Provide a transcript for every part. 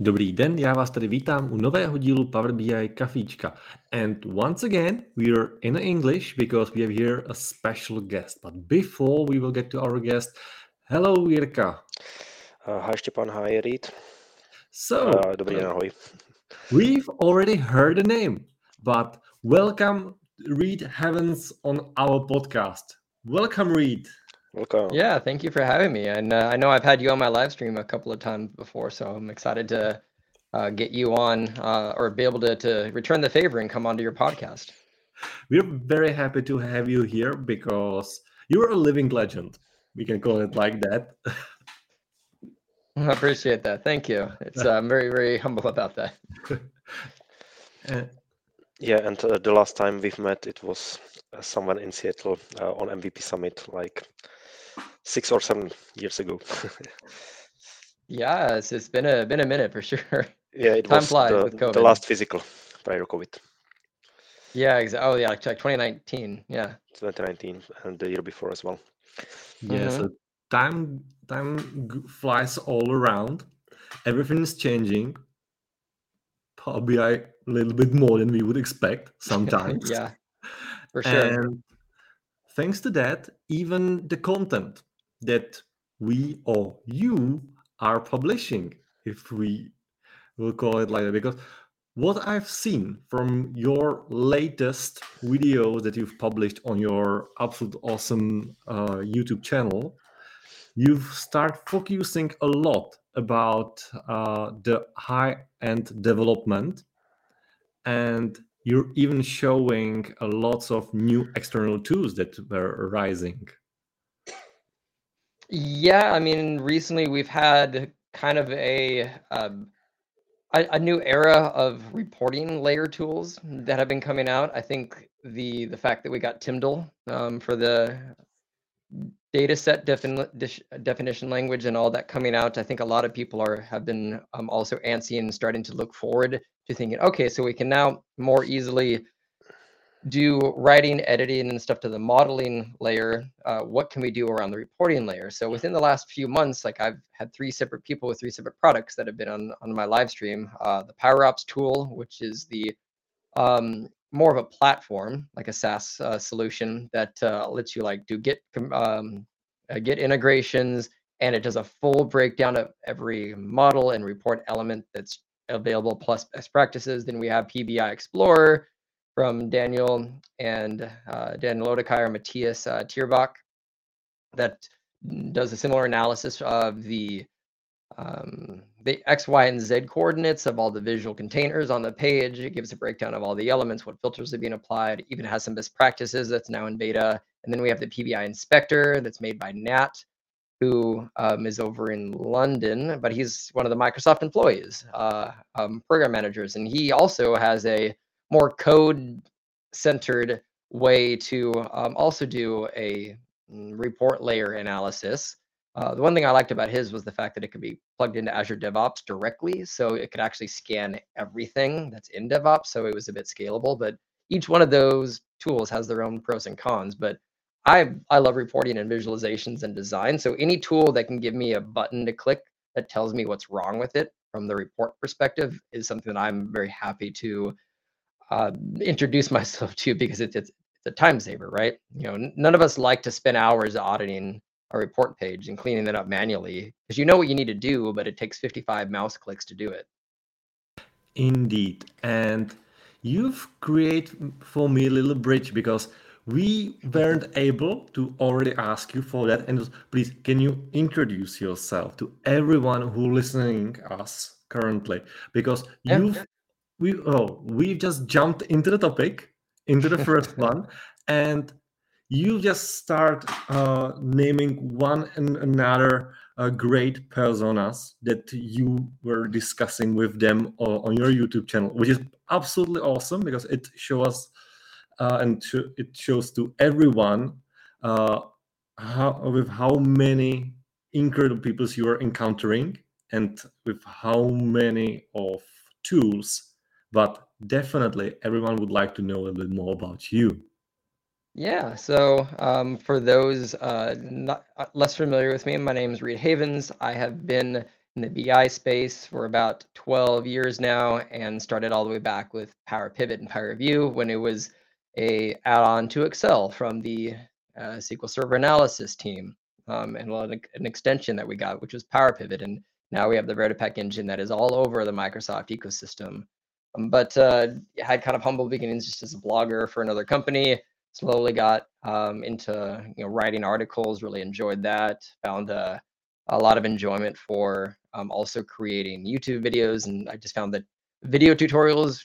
Dobrý den, já vás tady vítám u nového dílu Power BI Kafíčka. And once again, we're in English because we have here a special guest. But before we will get to our guest, hello Jirka. Uh, hi Štěpán, hi Reed. So, Uh, dobrý den, ahoj. we've already heard the name, but welcome Reed Heavens on our podcast. Welcome, Reed. Welcome. Yeah, thank you for having me. And uh, I know I've had you on my live stream a couple of times before, so I'm excited to uh, get you on uh, or be able to, to return the favor and come onto your podcast. We're very happy to have you here because you're a living legend. We can call it like that. I appreciate that. Thank you. It's uh, I'm very very humble about that. Uh, Yeah, and uh, the last time we've met, it was uh, somewhere in Seattle uh, on MVP Summit, like six or seven years ago. Yeah, it's, it's been a been a minute for sure. yeah, it Time was flies the, with the last physical prior to COVID, Yeah, exactly. oh yeah, like, like 2019. Yeah. 2019, and the year before as well. Yeah, Mhm. so time time flies all around. Everything is changing. Probably a little bit more than we would expect sometimes. yeah, for sure. And thanks to that, even the content that we or you are publishing, if we will call it like that, because what I've seen from your latest videos that you've published on your absolute awesome uh, YouTube channel, you've start focusing a lot about uh, the high-end development and you're even showing a lots of new external tools that were rising Yeah, I mean, recently we've had kind of a um, a, a new era of reporting layer tools that have been coming out. I think the the fact that we got TMDL um, for the data set defin- definition language and all that coming out, I think a lot of people are have been um, also antsy and starting to look forward to thinking, okay, so we can now more easily do writing, editing, and stuff to the modeling layer. Uh, what can we do around the reporting layer? So within the last few months, like I've had three separate people with three separate products that have been on on my live stream. Uh, the Power Ops tool, which is the um, more of a platform, like a SaaS uh, solution that uh, lets you like do Git um, uh, Git integrations, and it does a full breakdown of every model and report element that's available plus best practices. Then we have PBI Explorer from Daniel and uh, Daniel Otykier or Matthias uh, Thierbach that does a similar analysis of the um, the X, Y, and Z coordinates of all the visual containers on the page. It gives a breakdown of all the elements, what filters are being applied, even has some best practices that's now in beta. And then we have the PBI inspector that's made by Nat, who um, is over in London, but he's one of the Microsoft employees, uh, um, program managers. And he also has a more code centered way to um, also do a mm, report layer analysis. Uh, the one thing I liked about his was the fact that it could be plugged into Azure DevOps directly. So it could actually scan everything that's in DevOps. So it was a bit scalable, but each one of those tools has their own pros and cons. But I, I love reporting and visualizations and design. So any tool that can give me a button to click that tells me what's wrong with it from the report perspective is something that I'm very happy to uh, introduce myself to because it's, it's it's a time saver, right? You know, n- none of us like to spend hours auditing a report page and cleaning it up manually because you know what you need to do, but it takes 55 mouse clicks to do it. indeed and you've created for me a little bridge because we weren't able to already ask you for that and please can you introduce yourself to everyone who listening us currently because Yeah, you've we oh we just jumped into the topic into the first one and you just start uh, naming one and another uh, great personas that you were discussing with them o- on your youtube channel which is absolutely awesome because it shows uh, and sh- it shows to everyone uh, how with how many incredible people you are encountering and with how many of tools but definitely everyone would like to know a little bit more about you Yeah, so um, for those uh, not uh, less familiar with me, my name is Reid Havens. I have been in the BI space for about 12 years now and started all the way back with Power Pivot and Power View when it was a add-on to Excel from the uh, SQL Server Analysis team um, and an extension that we got, which was Power Pivot. And now we have the VertiPaq engine that is all over the Microsoft ecosystem. But uh, had kind of humble beginnings just as a blogger for another company. Slowly got um, into you know writing articles. Really enjoyed that. Found uh, a lot of enjoyment for um, also creating YouTube videos, and I just found that video tutorials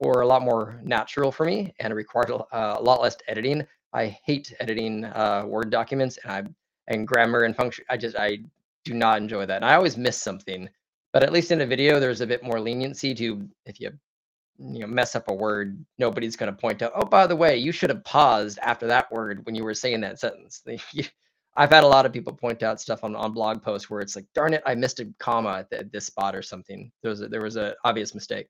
were a lot more natural for me and required uh, a lot less editing. I hate editing uh, Word documents, and I and grammar and function. I just I do not enjoy that. And I always miss something. But at least in a video, there's a bit more leniency to if you you know mess up a word, nobody's going to point out. Oh, by the way, you should have paused after that word when you were saying that sentence. I've had a lot of people point out stuff on, on blog posts where it's like, darn it, I missed a comma at, the, at this spot or something. There was a, there was an obvious mistake.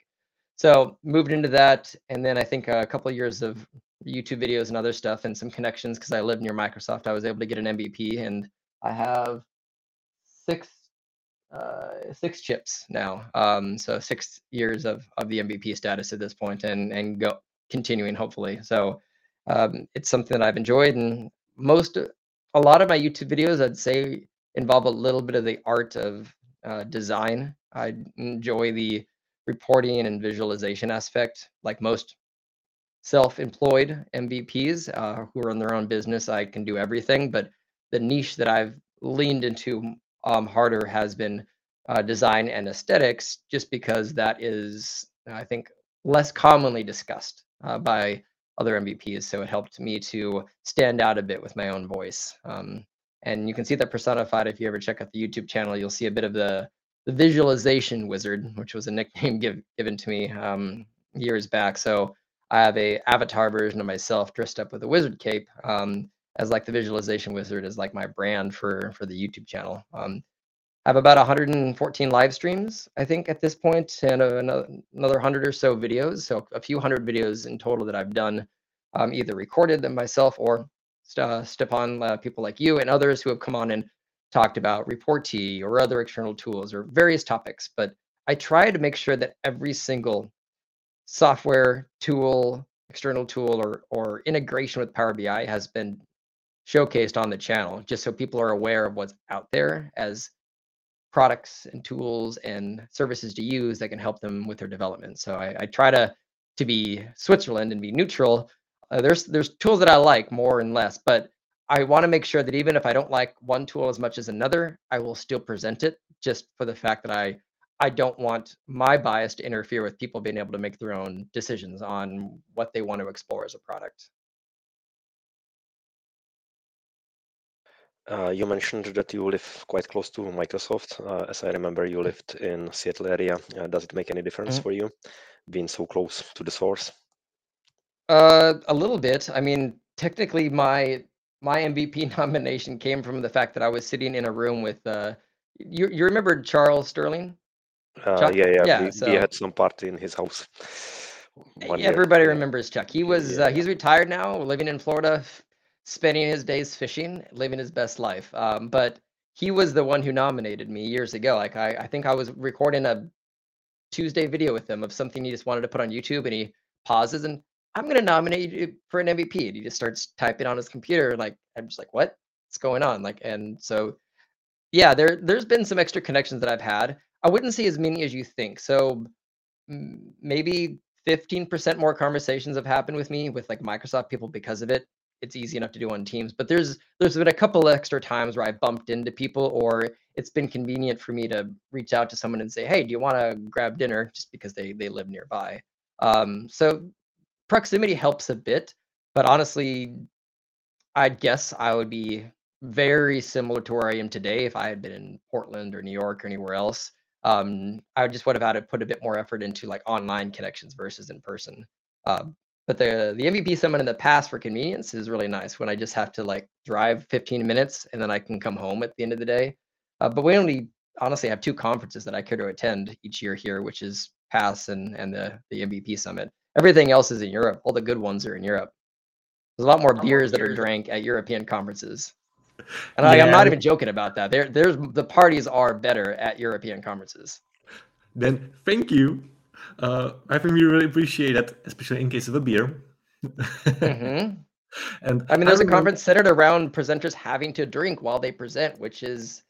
So moved into that, and then I think a couple of years of YouTube videos and other stuff, and some connections because I live near Microsoft. I was able to get an MVP, and I have six uh, six chips now. Um, so six years of of the MVP status at this point, and and go continuing hopefully. So um, it's something that I've enjoyed, and most a lot of my YouTube videos I'd say involve a little bit of the art of uh, design. I enjoy the reporting and visualization aspect, like most self-employed MVPs uh, who in their own business. I can do everything, but the niche that I've leaned into um, harder has been uh, design and aesthetics, just because that is, I think, less commonly discussed uh, by other MVPs. So it helped me to stand out a bit with my own voice. Um, and you can see that personified if you ever check out the YouTube channel. You'll see a bit of the the visualization wizard, which was a nickname give, given to me um, years back. So I have a avatar version of myself dressed up with a wizard cape um, as like the visualization wizard is like my brand for for the YouTube channel. Um, I have about 114 live streams, I think, at this point, and another, another 100 or so videos. So a few hundred videos in total that I've done, um, either recorded them myself or uh, Stepan, uh, people like you and others who have come on and talked about Reportee or other external tools or various topics. But I try to make sure that every single software tool, external tool, or or integration with Power BI has been showcased on the channel, just so people are aware of what's out there as products and tools and services to use that can help them with their development. So I, I try to to be Switzerland and be neutral. Uh, there's there's tools that I like more and less, but I want to make sure that even if I don't like one tool as much as another, I will still present it just for the fact that I I don't want my bias to interfere with people being able to make their own decisions on what they want to explore as a product. Uh, you mentioned that you live quite close to Microsoft. Uh, as I remember, you lived in Seattle area. Uh, does it make any difference Mhm. for you being so close to the source? Uh, a little bit. I mean, technically, my my MVP nomination came from the fact that I was sitting in a room with uh, you. You remember Charles Sterling? Uh, Chuck? yeah, yeah. Yeah, we, we so- had some party in his house. one year. Everybody Yeah. remembers Chuck. He was uh, Yeah. he's retired now, living in Florida, spending his days fishing, living his best life. Um, but he was the one who nominated me years ago. Like I, I think I was recording a Tuesday video with him of something he just wanted to put on YouTube, and he pauses and I'm gonna nominate you for an MVP, and he just starts typing on his computer. Like I'm just like, what? What's going on? Like, and so yeah, there there's been some extra connections that I've had. I wouldn't say as many as you think. So maybe 15% more conversations have happened with me with like Microsoft people because of it. It's easy enough to do on Teams, but there's there's been a couple extra times where I bumped into people or it's been convenient for me to reach out to someone and say, "Hey, do you want to grab dinner?" just because they they live nearby. Um, so proximity helps a bit, but honestly, I'd guess I would be very similar to where I am today if I had been in Portland or New York or anywhere else. Um, I just would have had to put a bit more effort into like online connections versus in person. Uh, but the the MVP summit in the past for convenience is really nice when I just have to like drive 15 minutes and then I can come home at the end of the day. Uh, but we only honestly have two conferences that I care to attend each year here, which is PASS and and the the MVP summit. Everything else is in Europe. All the good ones are in Europe. There's a lot more beers that are drank at European conferences. And I, I'm not even joking about that. There, there's the parties are better at European conferences. Then thank you. Uh, I think we really appreciate that, especially in case of a beer. Mhm. and I mean, there's a remember- conference centered around presenters having to drink while they present, which is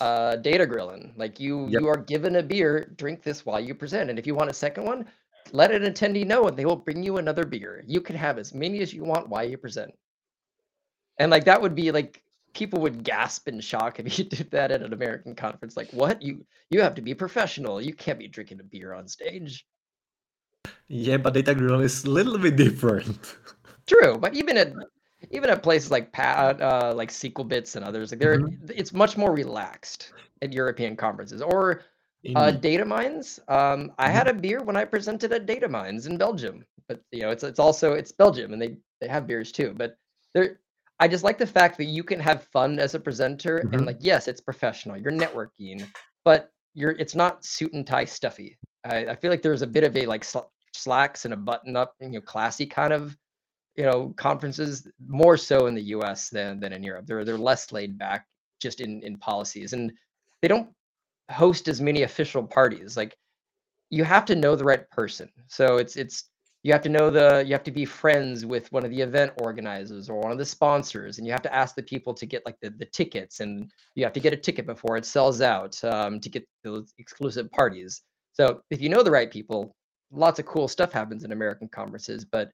uh, DataGrillen. Like you, Yep. you are given a beer, drink this while you present, and if you want a second one, let an attendee know, and they will bring you another beer. You can have as many as you want while you present. And like that would be like people would gasp in shock if you did that at an American conference. Like, what? You you have to be professional. You can't be drinking a beer on stage. Yeah, but data grill is a little bit different. True, but even at even at places like Pat, uh, like SQLBits and others, like they're it's much more relaxed at European conferences or uh, dataMinds. Um, I had a beer when I presented at dataMinds in Belgium, but you know it's it's also it's Belgium and they they have beers too. But they're I just like the fact that you can have fun as a presenter Mhm. and like yes, it's professional, you're networking, but you're it's not suit and tie stuffy. I, I feel like there's a bit of a like sl- slacks and a button up, you know, classy kind of you know conferences more so in the US than than in Europe. They're they're less laid back just in in policies and they don't host as many official parties. Like you have to know the right person. So it's it's you have to know the you have to be friends with one of the event organizers or one of the sponsors and you have to ask the people to get like the, the tickets and you have to get a ticket before it sells out um, to get those exclusive parties so if you know the right people lots of cool stuff happens in american conferences but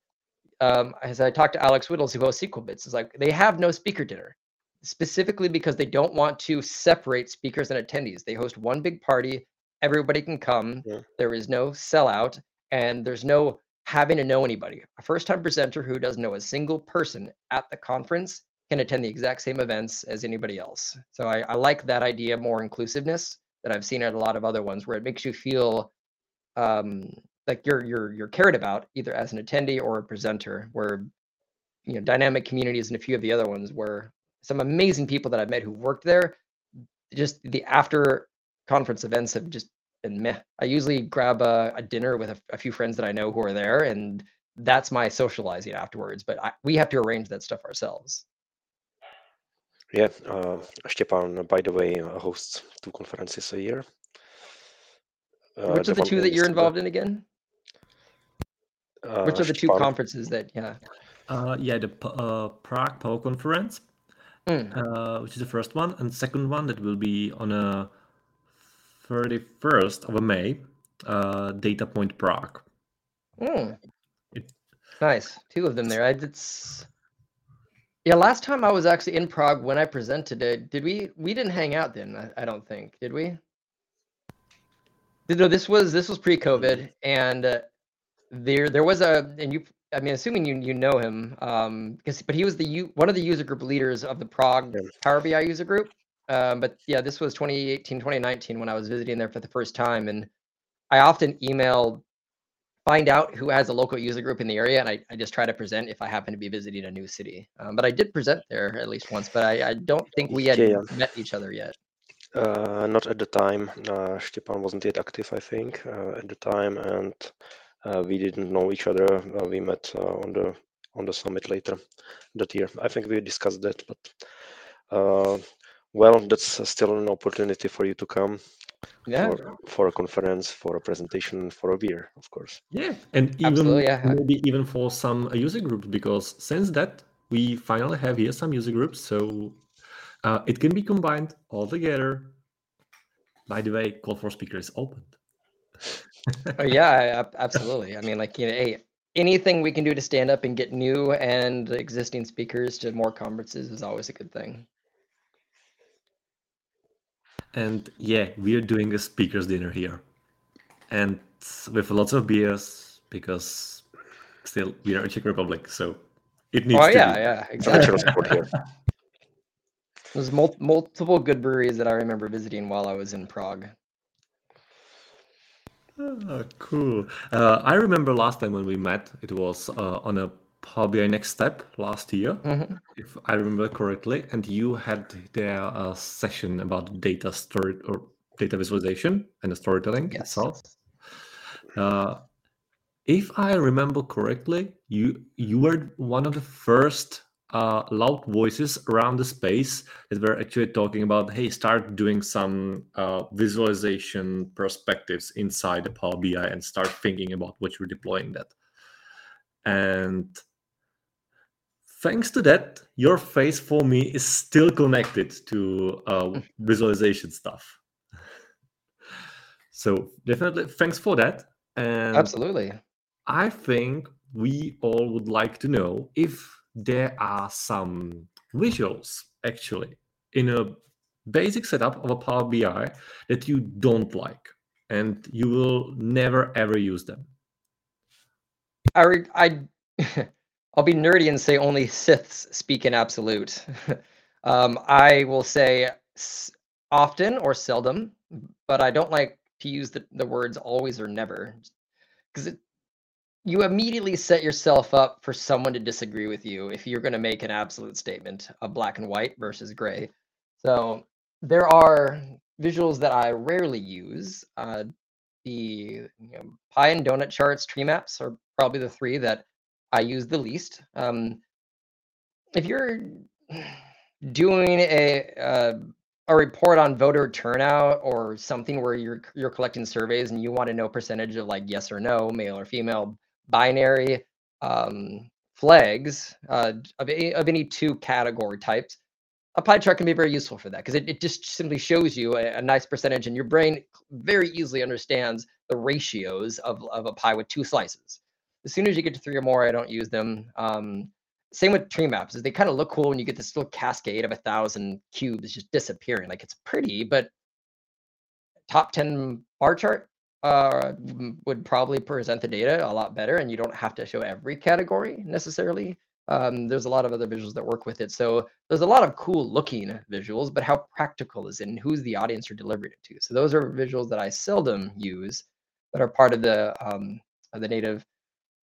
um, as i talked to alex whittles who hosts SQLBits is like they have no speaker dinner specifically because they don't want to separate speakers and attendees they host one big party everybody can come Yeah. there is no sellout and there's no having to know anybody. A first time presenter who doesn't know a single person at the conference can attend the exact same events as anybody else. So I, I like that idea more inclusiveness that I've seen at a lot of other ones where it makes you feel um, like you're you're you're cared about either as an attendee or a presenter where you know dynamic communities and a few of the other ones where some amazing people that I've met who worked there just the after conference events have just been meh. I usually grab a, a dinner with a, a few friends that I know who are there, and that's my socializing afterwards. But I, we have to arrange that stuff ourselves. Yeah, uh, Stepan, by the way, uh, hosts two conferences a year. Uh, Which are the one two that you're the- involved in again? uh, Which are the two Stepan- conferences that? Yeah. Uh, yeah, the uh, Prague Power Conference, Mm. uh, which is the first one, and second one that will be on a 31st of May, uh, Data Point Prague. Mm. It- Nice. Two of them there. I it's yeah. Last time I was actually in Prague when I presented it. Did we? We didn't hang out then. I, I don't think. Did we? No. This was this was pre-COVID, and uh, there there was a and you. I mean, assuming you you know him, um, because but he was the one of the user group leaders of the Prague Power BI user group. Um, but yeah, this was 2018, 2019 when I was visiting there for the first time, and I often email find out who has a local user group in the area and I, I just try to present if I happen to be visiting a new city. Um, but I did present there at least once, but I, I don't think we had Yeah, met each other yet. Uh, not at the time. Uh, Stepan wasn't yet active, I think, uh, at the time, and uh, we didn't know each other. Uh, we met uh, on the on the summit later that year. I think we discussed that, but uh, well, that's still an opportunity for you to come Yeah, for, for a conference, for a presentation, for a beer, of course. Yeah, and even Absolutely, yeah. maybe even for some user groups, because since that we finally have here some user groups, so uh, it can be combined all together. By the way, call for speaker is open. Oh, yeah, absolutely. I mean, like, you know, hey, anything we can do to stand up and get new and existing speakers to more conferences is always a good thing. And yeah, we are doing a speakers dinner here, and with lots of beers because still we are a Czech Republic, so it needs Oh, to yeah, be. yeah, Natural exactly. sport here. There's mul- multiple good breweries that I remember visiting while I was in Prague. Ah, cool. Uh, I remember last time when we met, it was uh, on a Power BI Next Step last year, Mhm. if I remember correctly, and you had there a session about data story or data visualization and the storytelling Yes. itself. Uh, if I remember correctly, you you were one of the first uh, loud voices around the space that were actually talking about, hey, start doing some uh, visualization perspectives inside the Power BI and start thinking about what you're deploying that. And thanks to that, your face for me is still connected to uh, Hmm. visualization stuff. So definitely thanks for that. And Absolutely. I think we all would like to know if there are some visuals actually in a basic setup of a Power BI that you don't like and you will never ever use them. I I I'll be nerdy and say only Siths speak in absolute. um, I will say often or seldom, but I don't like to use the, the words always or never because you immediately set yourself up for someone to disagree with you if you're going to make an absolute statement of black and white versus gray. So there are visuals that I rarely use. Uh, the you know, pie and donut charts, tree maps are probably the three that I use the least. Um, if you're doing a uh, a report on voter turnout or something where you're you're collecting surveys and you want to know percentage of like yes or no, male or female, binary um, flags uh, of, a, of any two category types, a pie chart can be very useful for that because it, it just simply shows you a, a nice percentage and your brain very easily understands the ratios of, of a pie with two slices. As soon as you get to three or more, I don't use them. Um, same with tree maps, is they kind of look cool when you get this little cascade of a thousand cubes just disappearing. Like it's pretty, but top 10 bar chart uh, would probably present the data a lot better, and you don't have to show every category necessarily. Um, there's a lot of other visuals that work with it. So there's a lot of cool looking visuals, but how practical is it and who's the audience you're delivering it to? So those are visuals that I seldom use that are part of the um, of the native.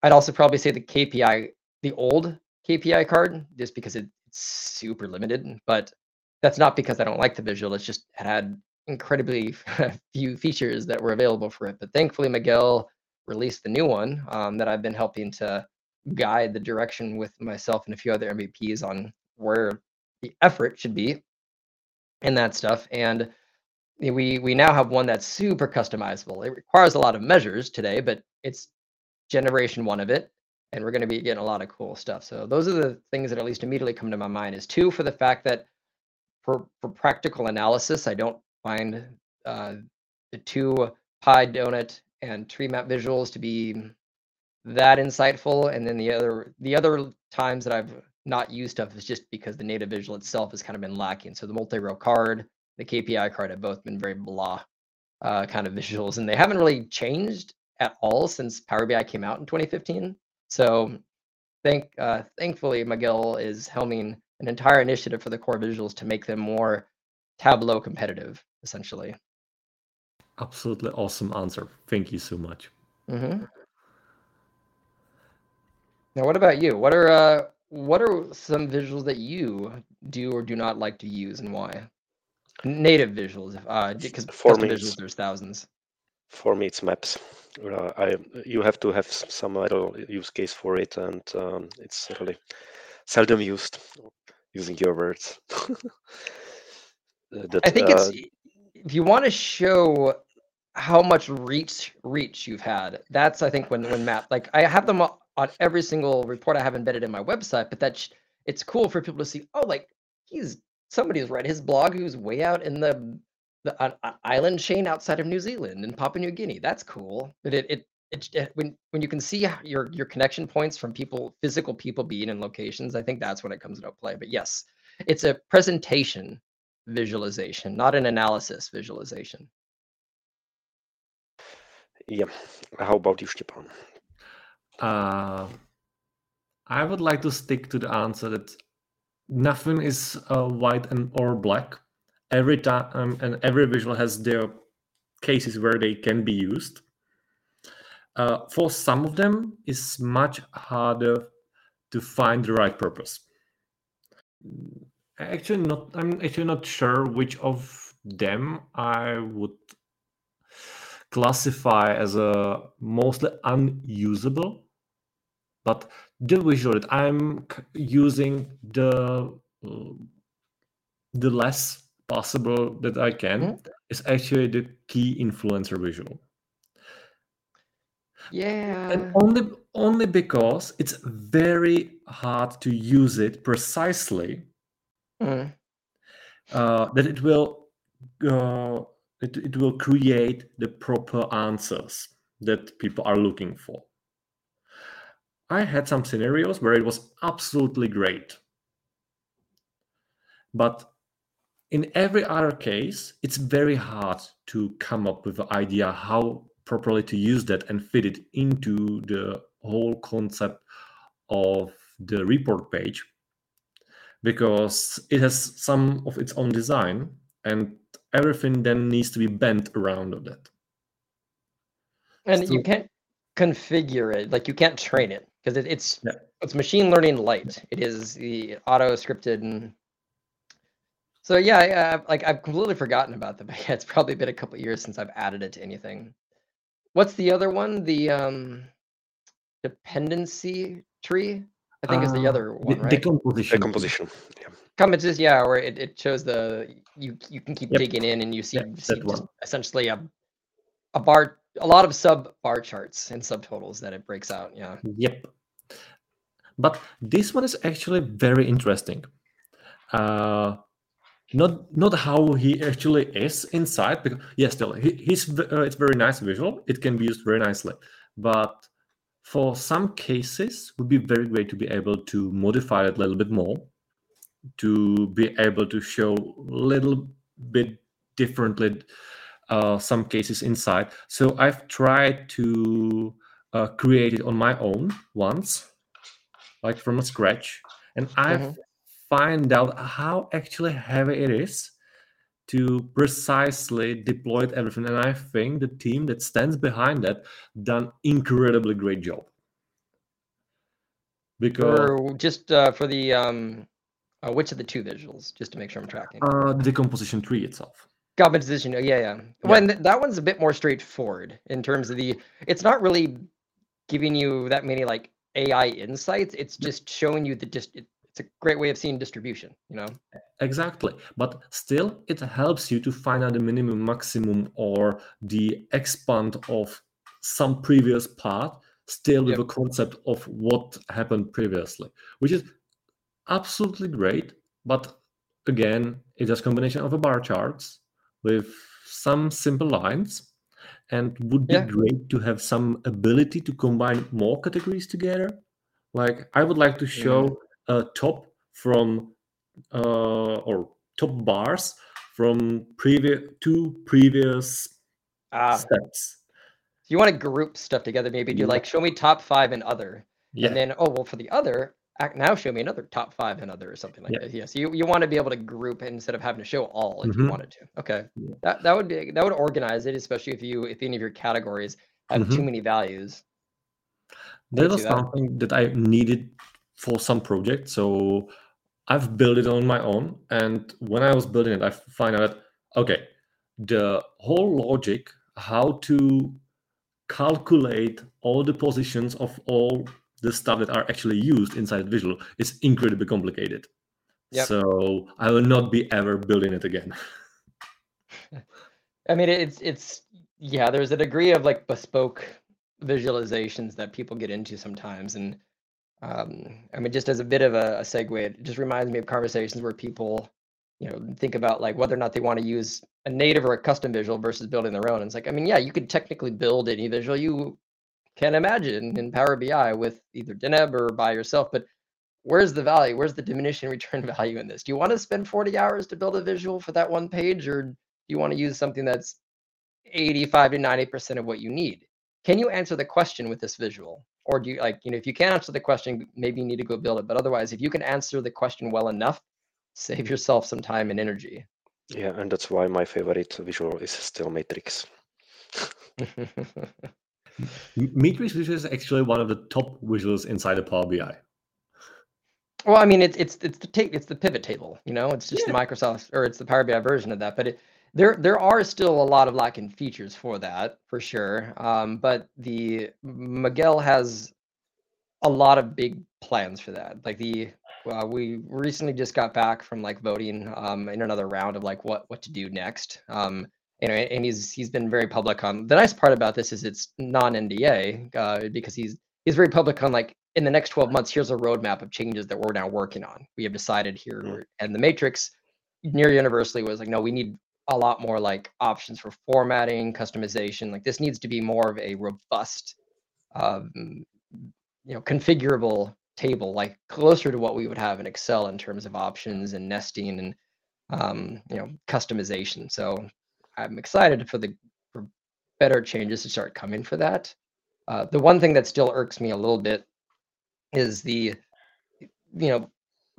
I'd also probably say the KPI, the old KPI card, just because it's super limited. But that's not because I don't like the visual. It's just it had incredibly few features that were available for it. But thankfully, Miguel released the new one um, that I've been helping to guide the direction with myself and a few other MVPs on where the effort should be and that stuff. And we we now have one that's super customizable. It requires a lot of measures today, but it's generation one of it and we're going to be getting a lot of cool stuff. So those are the things that at least immediately come to my mind is two for the fact that for for practical analysis i don't find uh, the two pie donut and tree map visuals to be that insightful and then the other the other times that i've not used stuff is just because the native visual itself has kind of been lacking. So the multi-row card the kpi card have both been very blah uh, kind of visuals and they haven't really changed at all since Power BI came out in 2015. So thank uh, thankfully Miguel is helming an entire initiative for the core visuals to make them more Tableau competitive, essentially. Absolutely awesome answer. Thank you so much. hmm Now, what about you? What are uh, what are some visuals that you do or do not like to use, and why? Native visuals, uh, because For custom me, visuals there's thousands. For me, it's maps. Uh, I you have to have some other use case for it, and um, it's really seldom used. Using your words. That I think uh, it's if you want to show how much reach reach you've had. That's I think when when Matt like I have them on every single report I have embedded in my website, but that's it's cool for people to see. Oh, like he's somebody's read his blog who's way out in the the an, an island chain outside of New Zealand and Papua New Guinea. That's cool. But it it it, it when when you can see your your connection points from people physical people being in locations, I think that's when it comes into play. But yes, it's a presentation visualization, not an analysis visualization. yeah. How about you, Stepan? Uh, I would like to stick to the answer that nothing is uh, white and or black. Every time um, and every visual has their cases where they can be used. Uh, for some of them, it's much harder to find the right purpose. Actually, not. I'm actually not sure which of them I would classify as a mostly unusable but the visual that I'm using the the less possible that I can mm-hmm. is actually the key influencer visual. Yeah. And only only because it's very hard to use it precisely mm. uh, that it will uh, it, it will create the proper answers that people are looking for. I had some scenarios where it was absolutely great. But in every other case, it's very hard to come up with an idea how properly to use that and fit it into the whole concept of the report page because it has some of its own design and everything then needs to be bent around of that and so, you can't configure it like you can't train it because it, it's yeah. it's machine learning light it is the auto scripted and so yeah I, like i've completely forgotten about the yeah, it's probably been a couple years since i've added it to anything what's the other one the um dependency tree i think uh, is the ah, other one right decomposition decomposition yeah Composition, yeah, where it, it shows the you you can keep yep. digging in and you see, yep, see essentially a a bar a lot of sub bar charts and subtotals that it breaks out. Yeah. Yep. But this one is actually very interesting. Uh, not not how he actually is inside because yes, still he, he's uh, it's very nice visual. It can be used very nicely, but for some cases, would be very great to be able to modify it a little bit more to be able to show a little bit differently uh, some cases inside. So I've tried to uh, create it on my own once, like from scratch, and I've mm-hmm. Find out how actually heavy it is to precisely deploy everything. And I think the team that stands behind that done incredibly great job. Because or just uh, for the um, uh, which of the two visuals, just to make sure I'm tracking? Uh, the composition tree itself. Composition, yeah, yeah. Well, th- that one's a bit more straightforward in terms of the. It's not really giving you that many like AI insights. It's just showing you the just. It, it's a great way of seeing distribution, you know. Exactly, but still, it helps you to find out the minimum, maximum, or the expand of some previous part, still with yep. a concept of what happened previously, which is absolutely great, but again, it's a combination of a bar charts with some simple lines and would be yeah. great to have some ability to combine more categories together. Like I would like to show yeah. A top from uh, or top bars from previous two previous ah. steps. you want to group stuff together, maybe do yeah. like show me top five and other. Yeah. And then oh well for the other, act now show me another top five and other or something like yeah. that. Yes, you, you want to be able to group instead of having to show all if mm-hmm. you wanted to. Okay. Yeah. That that would be that would organize it, especially if you if any of your categories have mm-hmm. too many values. That was something that. that I needed for some project. So I've built it on my own. And when I was building it, I find out okay, the whole logic, how to calculate all the positions of all the stuff that are actually used inside Visual is incredibly complicated. Yep. So I will not be ever building it again. I mean, it's it's yeah. There's a degree of like bespoke visualizations that people get into sometimes, and um, I mean, just as a bit of a, a segue, it just reminds me of conversations where people, you know, think about like whether or not they want to use a native or a custom visual versus building their own. And it's like, I mean, yeah, you could technically build any visual you can imagine in Power BI with either Deneb or by yourself. But where's the value? Where's the diminishing return value in this? Do you want to spend 40 hours to build a visual for that one page, or do you want to use something that's 85 to 90% of what you need? Can you answer the question with this visual? Or do you like, you know, if you can't answer the question, maybe you need to go build it. But otherwise, if you can answer the question well enough, save yourself some time and energy. Yeah, and that's why my favorite visual is still Matrix. Matrix Visual is actually one of the top visuals inside of Power BI. Well, I mean, it's it's it's the ta- it's the pivot table. You know, it's just yeah. the Microsoft or it's the Power BI version of that. But it, there there are still a lot of lacking features for that for sure. Um, but the Miguel has a lot of big plans for that. Like the uh, we recently just got back from like voting um, in another round of like what what to do next. Um, and, and he's he's been very public on. The nice part about this is it's non NDA uh, because he's he's very public on like in the next 12 months here's a roadmap of changes that we're now working on. We have decided here, Mm. and the Matrix near universally was like no, we need a lot more like options for formatting, customization. Like this needs to be more of a robust, um, you know, configurable table, like closer to what we would have in Excel in terms of options and nesting and um, you know customization. So I'm excited for the for better changes to start coming for that. Uh, the one thing that still irks me a little bit is the you know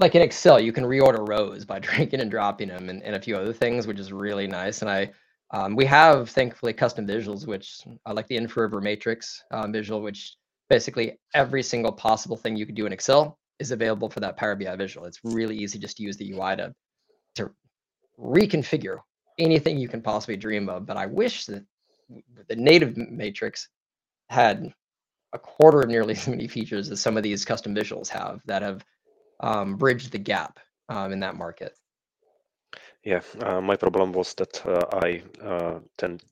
like in Excel, you can reorder rows by dragging and dropping them and, and a few other things, which is really nice. And I, um, we have thankfully custom visuals, which I like the Inforiver Matrix um, visual, which basically every single possible thing you could do in Excel is available for that Power BI visual. It's really easy just to use the UI to, to reconfigure anything you can possibly dream of. But I wish that the native Matrix had a quarter of nearly as many features as some of these custom visuals have that have um, bridged the gap um, in that market. Yeah, uh, my problem was that uh, I uh, tend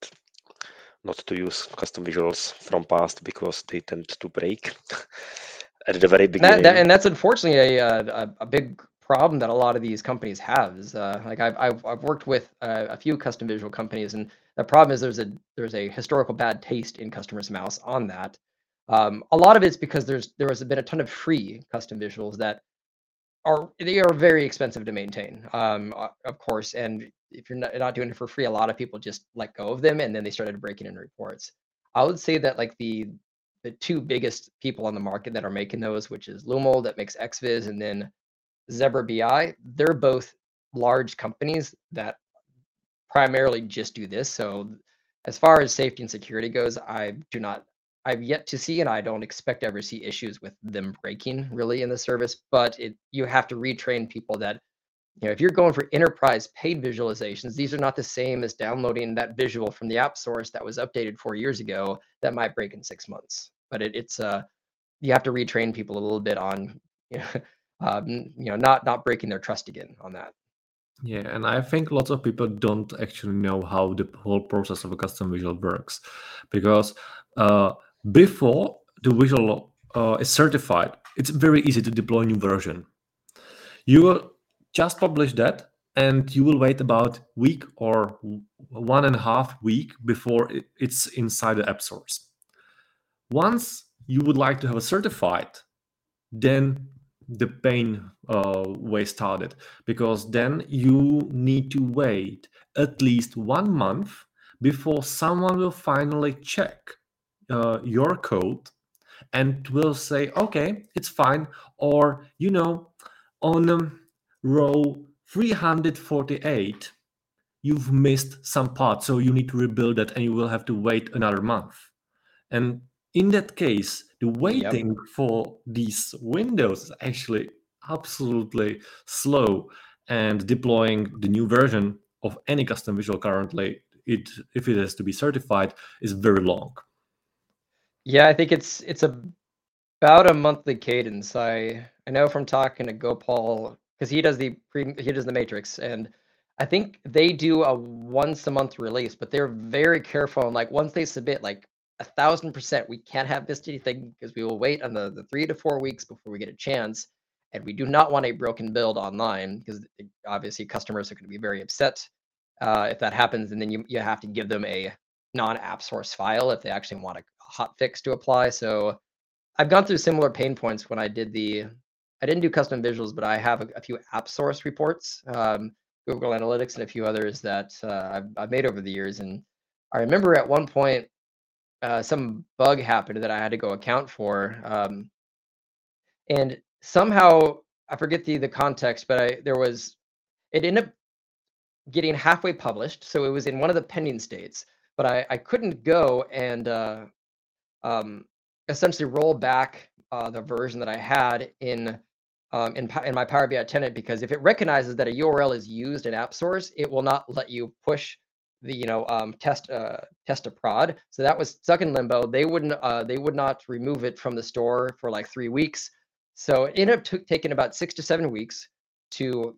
not to use custom visuals from past because they tend to break at the very And, that, that- and that's unfortunately a, uh, a a big problem that a lot of these companies have. Is uh, like I've, I've I've worked with uh, a few custom visual companies, and the problem is there's a there's a historical bad taste in customers' mouths on that. Um, a lot of it's because there's there has been a ton of free custom visuals that are they are very expensive to maintain, um, of course. And if you're not, not doing it for free, a lot of people just let go of them, and then they started breaking in reports. I would say that like the the two biggest people on the market that are making those, which is Lumel that makes XViz, and then Zebra BI. They're both large companies that primarily just do this. So as far as safety and security goes, I do not I've yet to see and I don't expect to ever see issues with them breaking really in the service, but it you have to retrain people that you know if you're going for enterprise paid visualizations, these are not the same as downloading that visual from the app source that was updated 4 years ago that might break in 6 months. But it, it's uh you have to retrain people a little bit on you know, um, you know not not breaking their trust again on that. Yeah, and I think lots of people don't actually know how the whole process of a custom visual works, because uh, before the visual uh, is certified, it's very easy to deploy a new version. You will just publish that, and you will wait about week or one and a half week before it's inside the app source. Once you would like to have a certified, then the pain uh, way started because then you need to wait at least one month before someone will finally check uh, your code and will say okay it's fine. Or you know on um, row 348 you've missed some part so you need to rebuild it and you will have to wait another month. And in that case the waiting for these windows is actually absolutely slow and deploying the new version of any custom visual currently it if it has to be certified is very long Yeah, I think it's it's a, about a monthly cadence. I I know from talking to Gopal because he does the pre, he does the Matrix, and I think they do a once a month release, but they're very careful. And like once they submit, like a thousand percent, we can't have missed anything because we will wait on the the three to four weeks before we get a chance, and we do not want a broken build online because obviously customers are going to be very upset uh, if that happens, and then you you have to give them a non-app source file if they actually want a hot fix to apply. So I've gone through similar pain points when I did the I didn't do custom visuals, but I have a, a few app source reports, um, Google Analytics, and a few others that uh, I've, I've made over the years. And I remember at one point uh, some bug happened that I had to go account for, um, and somehow I forget the the context, but I there was it ended up getting halfway published, so it was in one of the pending states, but I I couldn't go and uh, um, essentially roll back uh, the version that I had in um, in, in my Power BI tenant because if it recognizes that a URL is used in App Source, it will not let you push the you know um, test uh, test a prod. So that was stuck in limbo. They wouldn't uh, they would not remove it from the store for like three weeks. So it ended up t- taking about six to seven weeks to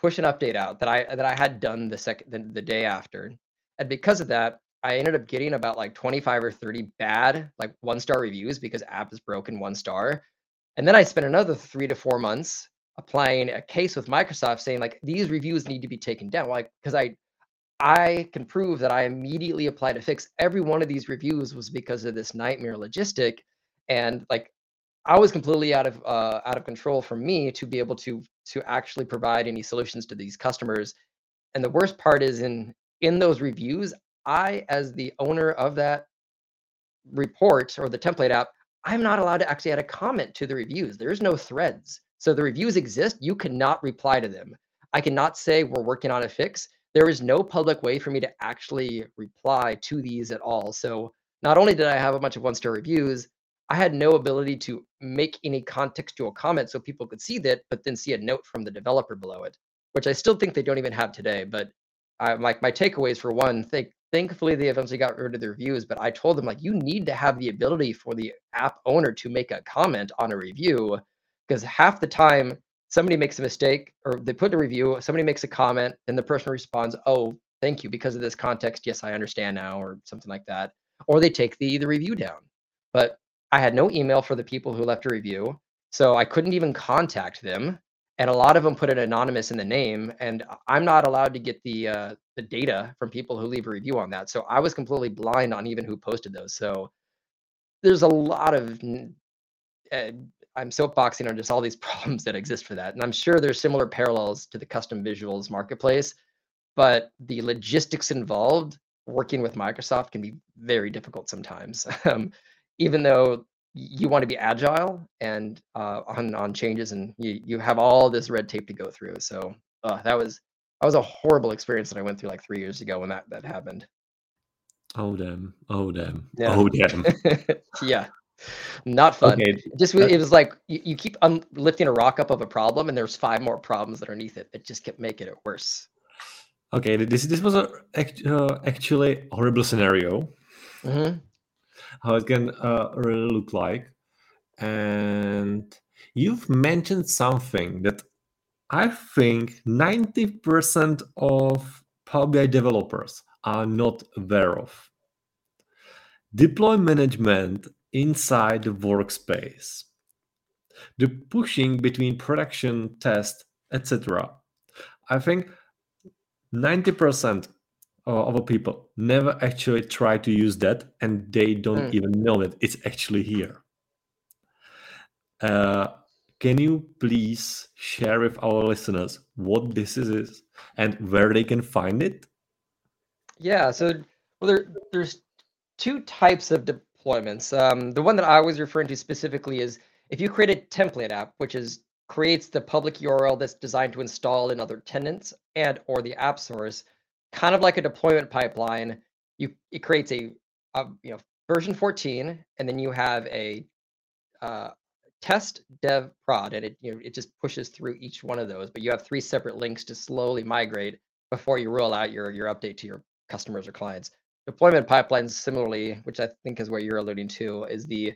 push an update out that I that I had done the second the, the day after, and because of that, I ended up getting about like 25 or 30 bad like one star reviews because app is broken one star, and then I spent another three to four months applying a case with Microsoft saying like these reviews need to be taken down, like because I I can prove that I immediately applied a fix. Every one of these reviews was because of this nightmare logistic, and like I was completely out of uh, out of control for me to be able to to actually provide any solutions to these customers. And the worst part is in in those reviews, I as the owner of that report or the template app, I'm not allowed to actually add a comment to the reviews. There's no threads. So the reviews exist, you cannot reply to them. I cannot say we're working on a fix there is no public way for me to actually reply to these at all. So not only did I have a bunch of one star reviews, I had no ability to make any contextual comment so people could see that, but then see a note from the developer below it, which I still think they don't even have today. But uh, I, my, my takeaways for one, think, thankfully they eventually got rid of the reviews, but I told them like, you need to have the ability for the app owner to make a comment on a review because half the time somebody makes a mistake or they put a review, somebody makes a comment, and the person responds, "Oh, thank you because of this context. Yes, I understand now," or something like that. Or they take the the review down. But I had no email for the people who left a review, so I couldn't even contact them. And a lot of them put an anonymous in the name, and I'm not allowed to get the uh, the data from people who leave a review on that. So I was completely blind on even who posted those. So there's a lot of uh, I'm soapboxing on just all these problems that exist for that. And I'm sure there's similar parallels to the custom visuals marketplace, but the logistics involved working with Microsoft can be very difficult sometimes. Um, even though you want to be agile and uh, on on changes, and you you have all this red tape to go through. So uh, that was that was a horrible experience that I went through like three years ago when that that happened. Oh damn! Oh damn! Yeah. Oh damn! yeah. Not fun. Okay. Just it was like you, you keep un- lifting a rock up of a problem, and there's five more problems underneath it that just kept making it worse. Okay, this this was a uh, actually horrible scenario. hmm How it can uh, really look like, and you've mentioned something that I think ninety percent of Power BI developers are not aware of. Deploy management inside the workspace, the pushing between production, test, etc. I think 90% of people never actually try to use that and they don't Mm. even know that it's actually here. Uh, can you please share with our listeners what this is and where they can find it? Yeah. So well, there there's two types of deployments. Um, the one that I was referring to specifically is if you create a template app, which is creates the public URL that's designed to install in other tenants and or the app source, kind of like a deployment pipeline. You it creates a, a you know version 14, and then you have a uh, test dev prod, and it you know it just pushes through each one of those. But you have three separate links to slowly migrate before you roll out your your update to your customers or clients. Deployment pipelines, similarly, which I think is what you're alluding to, is the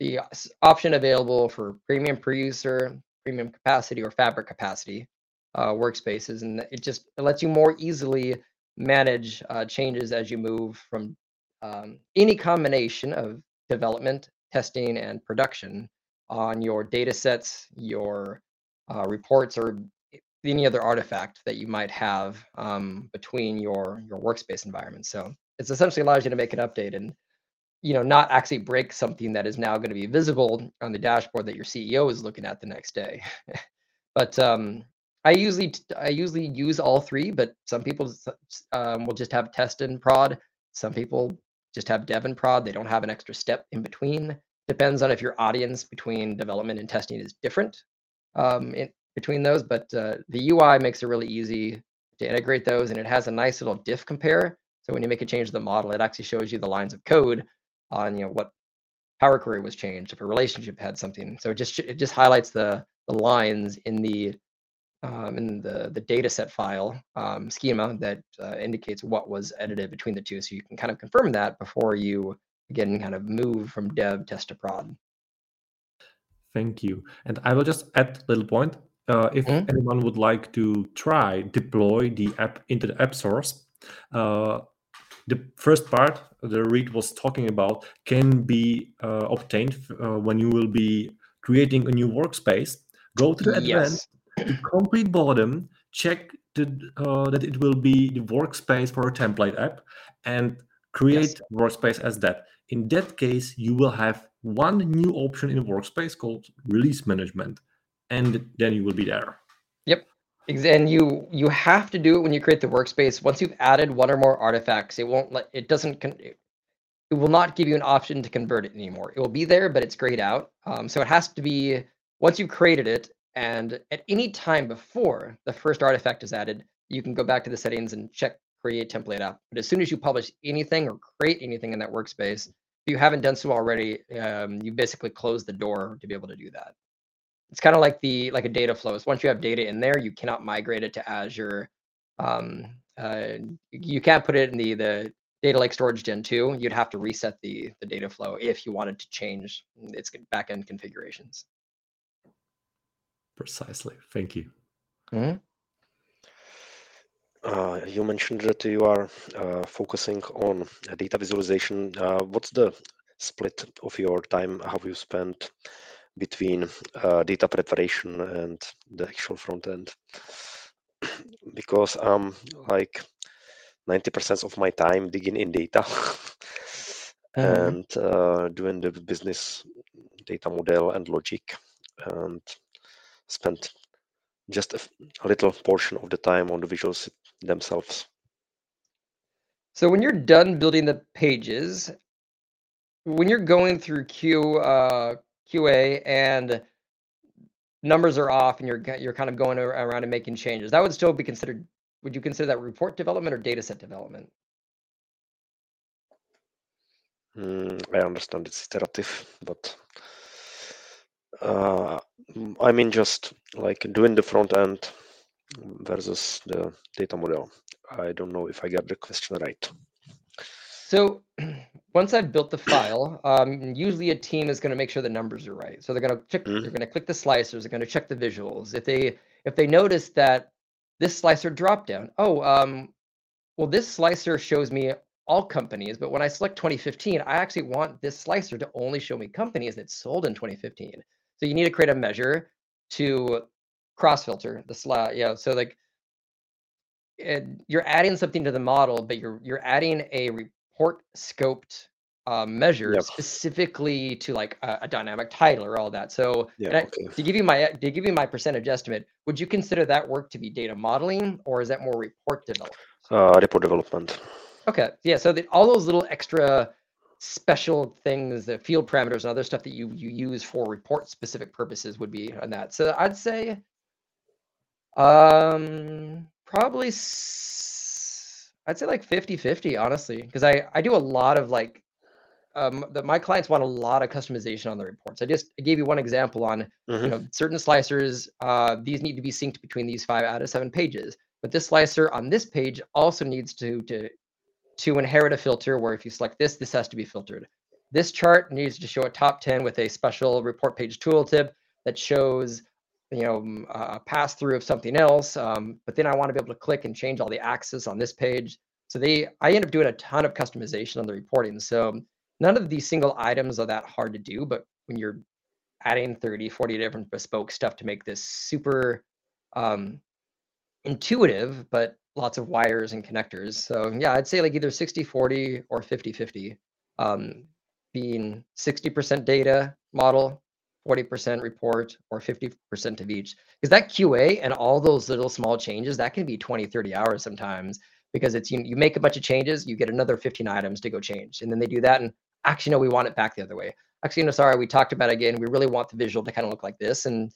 the option available for premium per user, premium capacity, or fabric capacity uh, workspaces, and it just it lets you more easily manage uh, changes as you move from um, any combination of development, testing, and production on your data sets, your uh, reports, or any other artifact that you might have um, between your your workspace environment. So it's essentially allows you to make an update and you know not actually break something that is now going to be visible on the dashboard that your CEO is looking at the next day. but um, I usually I usually use all three, but some people um, will just have test and prod. Some people just have dev and prod. They don't have an extra step in between. Depends on if your audience between development and testing is different um, in between those. But uh, the UI makes it really easy to integrate those, and it has a nice little diff compare. So when you make a change to the model, it actually shows you the lines of code on you know what Power Query was changed if a relationship had something. So it just it just highlights the the lines in the um, in the, the data set file um, schema that uh, indicates what was edited between the two. So you can kind of confirm that before you, again, kind of move from dev test to prod. Thank you. And I will just add a little point. Uh, if Mhm. anyone would like to try deploy the app into the app source, uh, the first part the Reid was talking about can be uh, obtained uh, when you will be creating a new workspace. Go to the advanced, Yes. the complete bottom, check the, uh, that it will be the workspace for a template app, and create workspace as that. In that case, you will have one new option in workspace called release management, and then you will be there. Yep. And you you have to do it when you create the workspace. Once you've added one or more artifacts, it won't let it doesn't con- it will not give you an option to convert it anymore. It will be there, but it's grayed out. Um, so it has to be once you've created it, and at any time before the first artifact is added, you can go back to the settings and check create template app. But as soon as you publish anything or create anything in that workspace, if you haven't done so already, um, you basically close the door to be able to do that it's kind of like the like a data flows. Once you have data in there, you cannot migrate it to Azure. Um, uh, you can't put it in the the data lake storage gen 2 you'd have to reset the the data flow if you wanted to change its backend configurations Precisely. Thank you. Uh, you mentioned that you are uh, focusing on data visualization. Uh, what's the split of your time? How you spend between uh, data preparation and the actual front end? because I'm like 90% of my time digging in data and uh, doing the business data model and logic and spend just a, little portion of the time on the visuals themselves. so when you're done building the pages when you're going through q uh, qa and numbers are off and you're you're kind of going around and making changes that would still be considered would you consider that report development or data set development Mm, I understand it's iterative, but uh, I mean just like doing the front end versus the data model. I don't know if I got the question right. So once I've built the file, um, usually a team is going to make sure the numbers are right. So they're going to check, Mhm. they're going to click the slicers, they're going to check the visuals. If they if they notice that this slicer dropped down, oh, um, well, this slicer shows me all companies, but when I select 2015, I actually want this slicer to only show me companies that sold in 2015. So you need to create a measure to cross filter the slide. Yeah, so like and you're adding something to the model, but you're you're adding a report scoped uh, measure Yep. specifically to like a, a dynamic title or all that. So I- okay. to give you my to give you my percentage estimate, would you consider that work to be data modeling or is that more report development? Uh, report development. Okay, yeah. So the, all those little extra special things, the field parameters and other stuff that you you use for report specific purposes would be on that. So I'd say, um, probably s- I'd say like 50 50, honestly, because I I do a lot of like um that my clients want a lot of customization on the reports. I just I gave you one example on Mhm. you know certain slicers uh these need to be synced between these five out of seven pages but this slicer on this page also needs to to to inherit a filter where if you select this this has to be filtered this chart needs to show a top 10 with a special report page tooltip that shows you know a pass through of something else um, but then i want to be able to click and change all the axes on this page. So they i end up doing a ton of customization on the reporting. So none of these single items are that hard to do but when you're adding 30 40 different bespoke stuff to make this super um, intuitive but lots of wires and connectors. So yeah i'd say like either 60 40 or 50 50 um, being 60% data model 40% report or 50% of each because that qa and all those little small changes that can be 20 30 hours sometimes because it's you, you make a bunch of changes you get another 15 items to go change and then they do that and actually no we want it back the other way. Actually no sorry we talked about again we really want the visual to kind of look like this and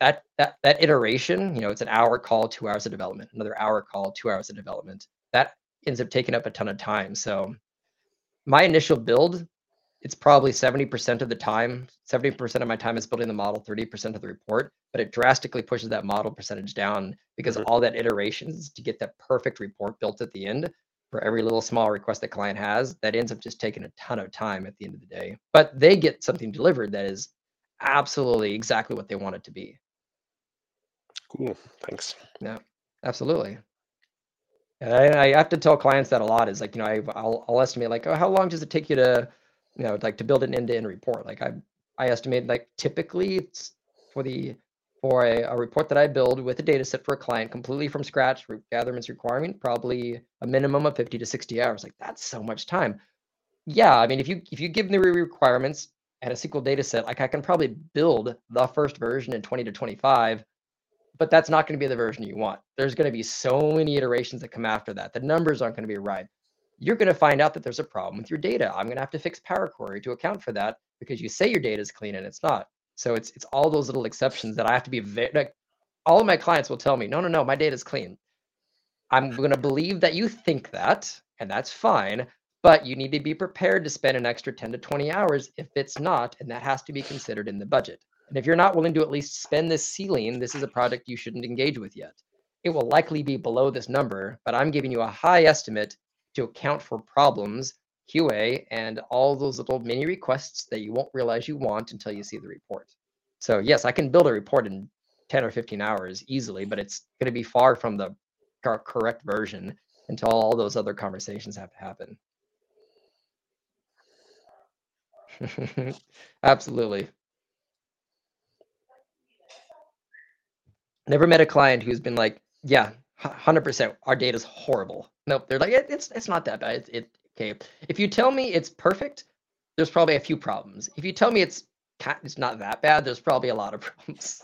that that that iteration you know it's an hour call two hours of development another hour call two hours of development. That ends up taking up a ton of time so my initial build it's probably 70% of the time, 70% of my time is building the model, 30% of the report, but it drastically pushes that model percentage down because Mhm. all that iterations to get that perfect report built at the end for every little small request that client has, that ends up just taking a ton of time at the end of the day. But they get something delivered that is absolutely exactly what they want it to be. Cool. Thanks. Yeah absolutely. And I, I have to tell clients that a lot is like, you know, I, I'll, I'll estimate like, oh, how long does it take you to, you know, like to build an end-to-end report? Like I, I estimate like typically it's for the, for a, a report that I build with a data set for a client completely from scratch, gatherments requirement, probably a minimum of 50 to 60 hours. Like that's so much time. Yeah. I mean, if you, if you give me the requirements and a SQL data set, like I can probably build the first version in 20 to 25 but that's not going to be the version you want. There's going to be so many iterations that come after that. The numbers aren't going to be right. You're going to find out that there's a problem with your data. I'm going to have to fix Power Query to account for that because you say your data is clean and it's not. So it's it's all those little exceptions that I have to be very. Like, all of my clients will tell me, no, no, no, my data is clean. I'm going to believe that you think that, and that's fine. But you need to be prepared to spend an extra 10 to 20 hours if it's not, and that has to be considered in the budget. And if you're not willing to at least spend this ceiling, this is a project you shouldn't engage with yet. It will likely be below this number, but I'm giving you a high estimate to account for problems, QA, and all those little mini requests that you won't realize you want until you see the report. So yes, I can build a report in 10 or 15 hours easily, but it's going to be far from the correct version until all those other conversations have to happen. Absolutely. Never met a client who's been like, yeah, hundred percent, our data is horrible. Nope, they're like, it, it's it's not that bad. It, it okay. If you tell me it's perfect, there's probably a few problems. If you tell me it's it's not that bad, there's probably a lot of problems.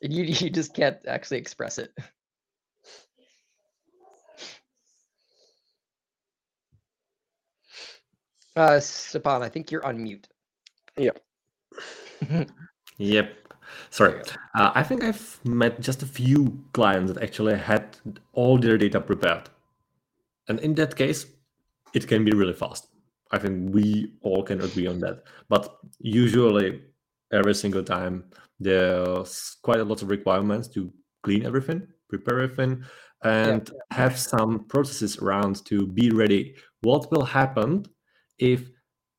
You you just can't actually express it. Uh, Stepan, I think you're on mute. Yep. Yep. Sorry. Uh, I think I've met just a few clients that actually had all their data prepared. And in that case, it can be really fast. I think we all can agree on that. But usually, every single time, there's quite a lot of requirements to clean everything, prepare everything, and have some processes around to be ready. What will happen if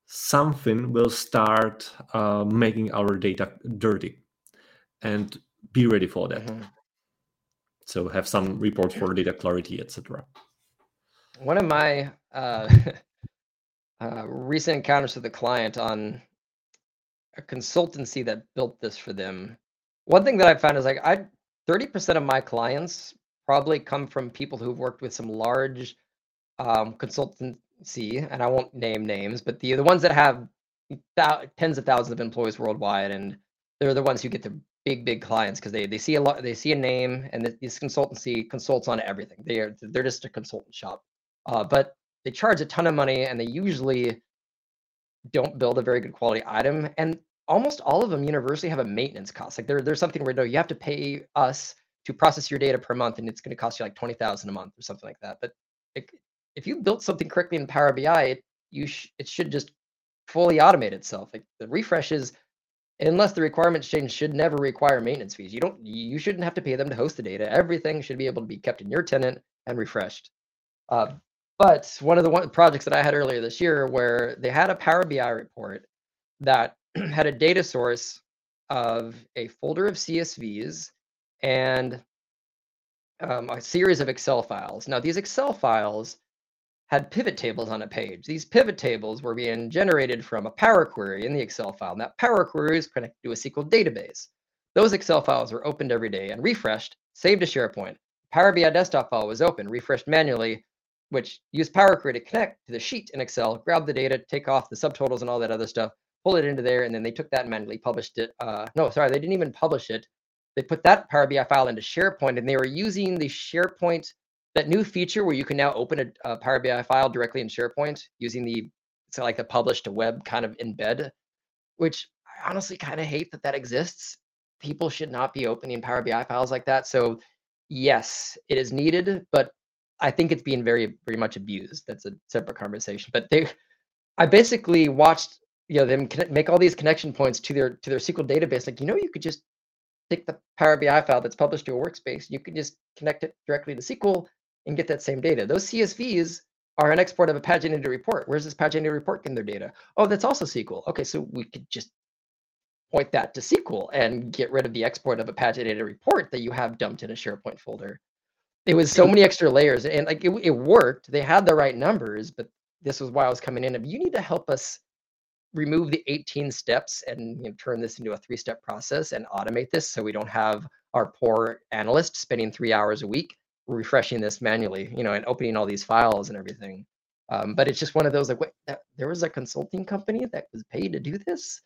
something will start uh, making our data dirty? And be ready for that. Mhm. So have some reports for data clarity, etc. one of my uh, uh, recent encounters with a client on a consultancy that built this for them. One thing that I found is like I 30% of my clients probably come from people who've worked with some large um, consultancy, and I won't name names, but the the ones that have thou- tens of thousands of employees worldwide, and they're the ones who get the big big clients because they they see a lot they see a name and this consultancy consults on everything. They are they're just a consultant shop uh, but they charge a ton of money and they usually don't build a very good quality item and almost all of them universally have a maintenance cost like there, there's something where no you have to pay us to process your data per month and it's going to cost you like 20000 a month or something like that but it, if you built something correctly in power bi it, you sh- it should just fully automate itself like the refreshes unless the requirements change should never require maintenance fees. You don't you shouldn't have to pay them to host the data. Everything should be able to be kept in your tenant and refreshed. Uh, but one of the one projects that I had earlier this year where they had a Power BI report that had a data source of a folder of CSVs and um, a series of Excel files. Now, these Excel files had pivot tables on a page. These pivot tables were being generated from a Power Query in the Excel file. And that Power Query is connected to a SQL database. Those Excel files were opened every day and refreshed, saved to SharePoint. Power BI desktop file was open, refreshed manually, which used Power Query to connect to the sheet in Excel, grab the data, take off the subtotals and all that other stuff, pull it into there, and then they took that and manually published it. Uh, no, sorry, they didn't even publish it. They put that Power BI file into SharePoint, and they were using the SharePoint, that new feature where you can now open a, a Power BI file directly in SharePoint using the, like the publish to web kind of embed, which I honestly kind of hate that that exists. People should not be opening Power BI files like that. So yes, it is needed, but I think it's being very, very much abused. That's a separate conversation. But they, I basically watched you know them connect, make all these connection points to their to their SQL database. Like you know, you could just take the Power BI file that's published to a workspace. You can just connect it directly to SQL and get that same data. Those CSVs are an export of a paginated report. Where's this paginated report getting their data? Oh, that's also SQL. Okay, so we could just point that to SQL and get rid of the export of a paginated report that you have dumped in a SharePoint folder. It was so many extra layers, and like it, it worked. They had the right numbers, but this was why I was coming in. If you need to help us remove the 18 steps and you know, turn this into a three-step process and automate this, so we don't have our poor analyst spending three hours a week refreshing this manually, you know, and opening all these files and everything. Um, but it's just one of those like, wait, that, there was a consulting company that was paid to do this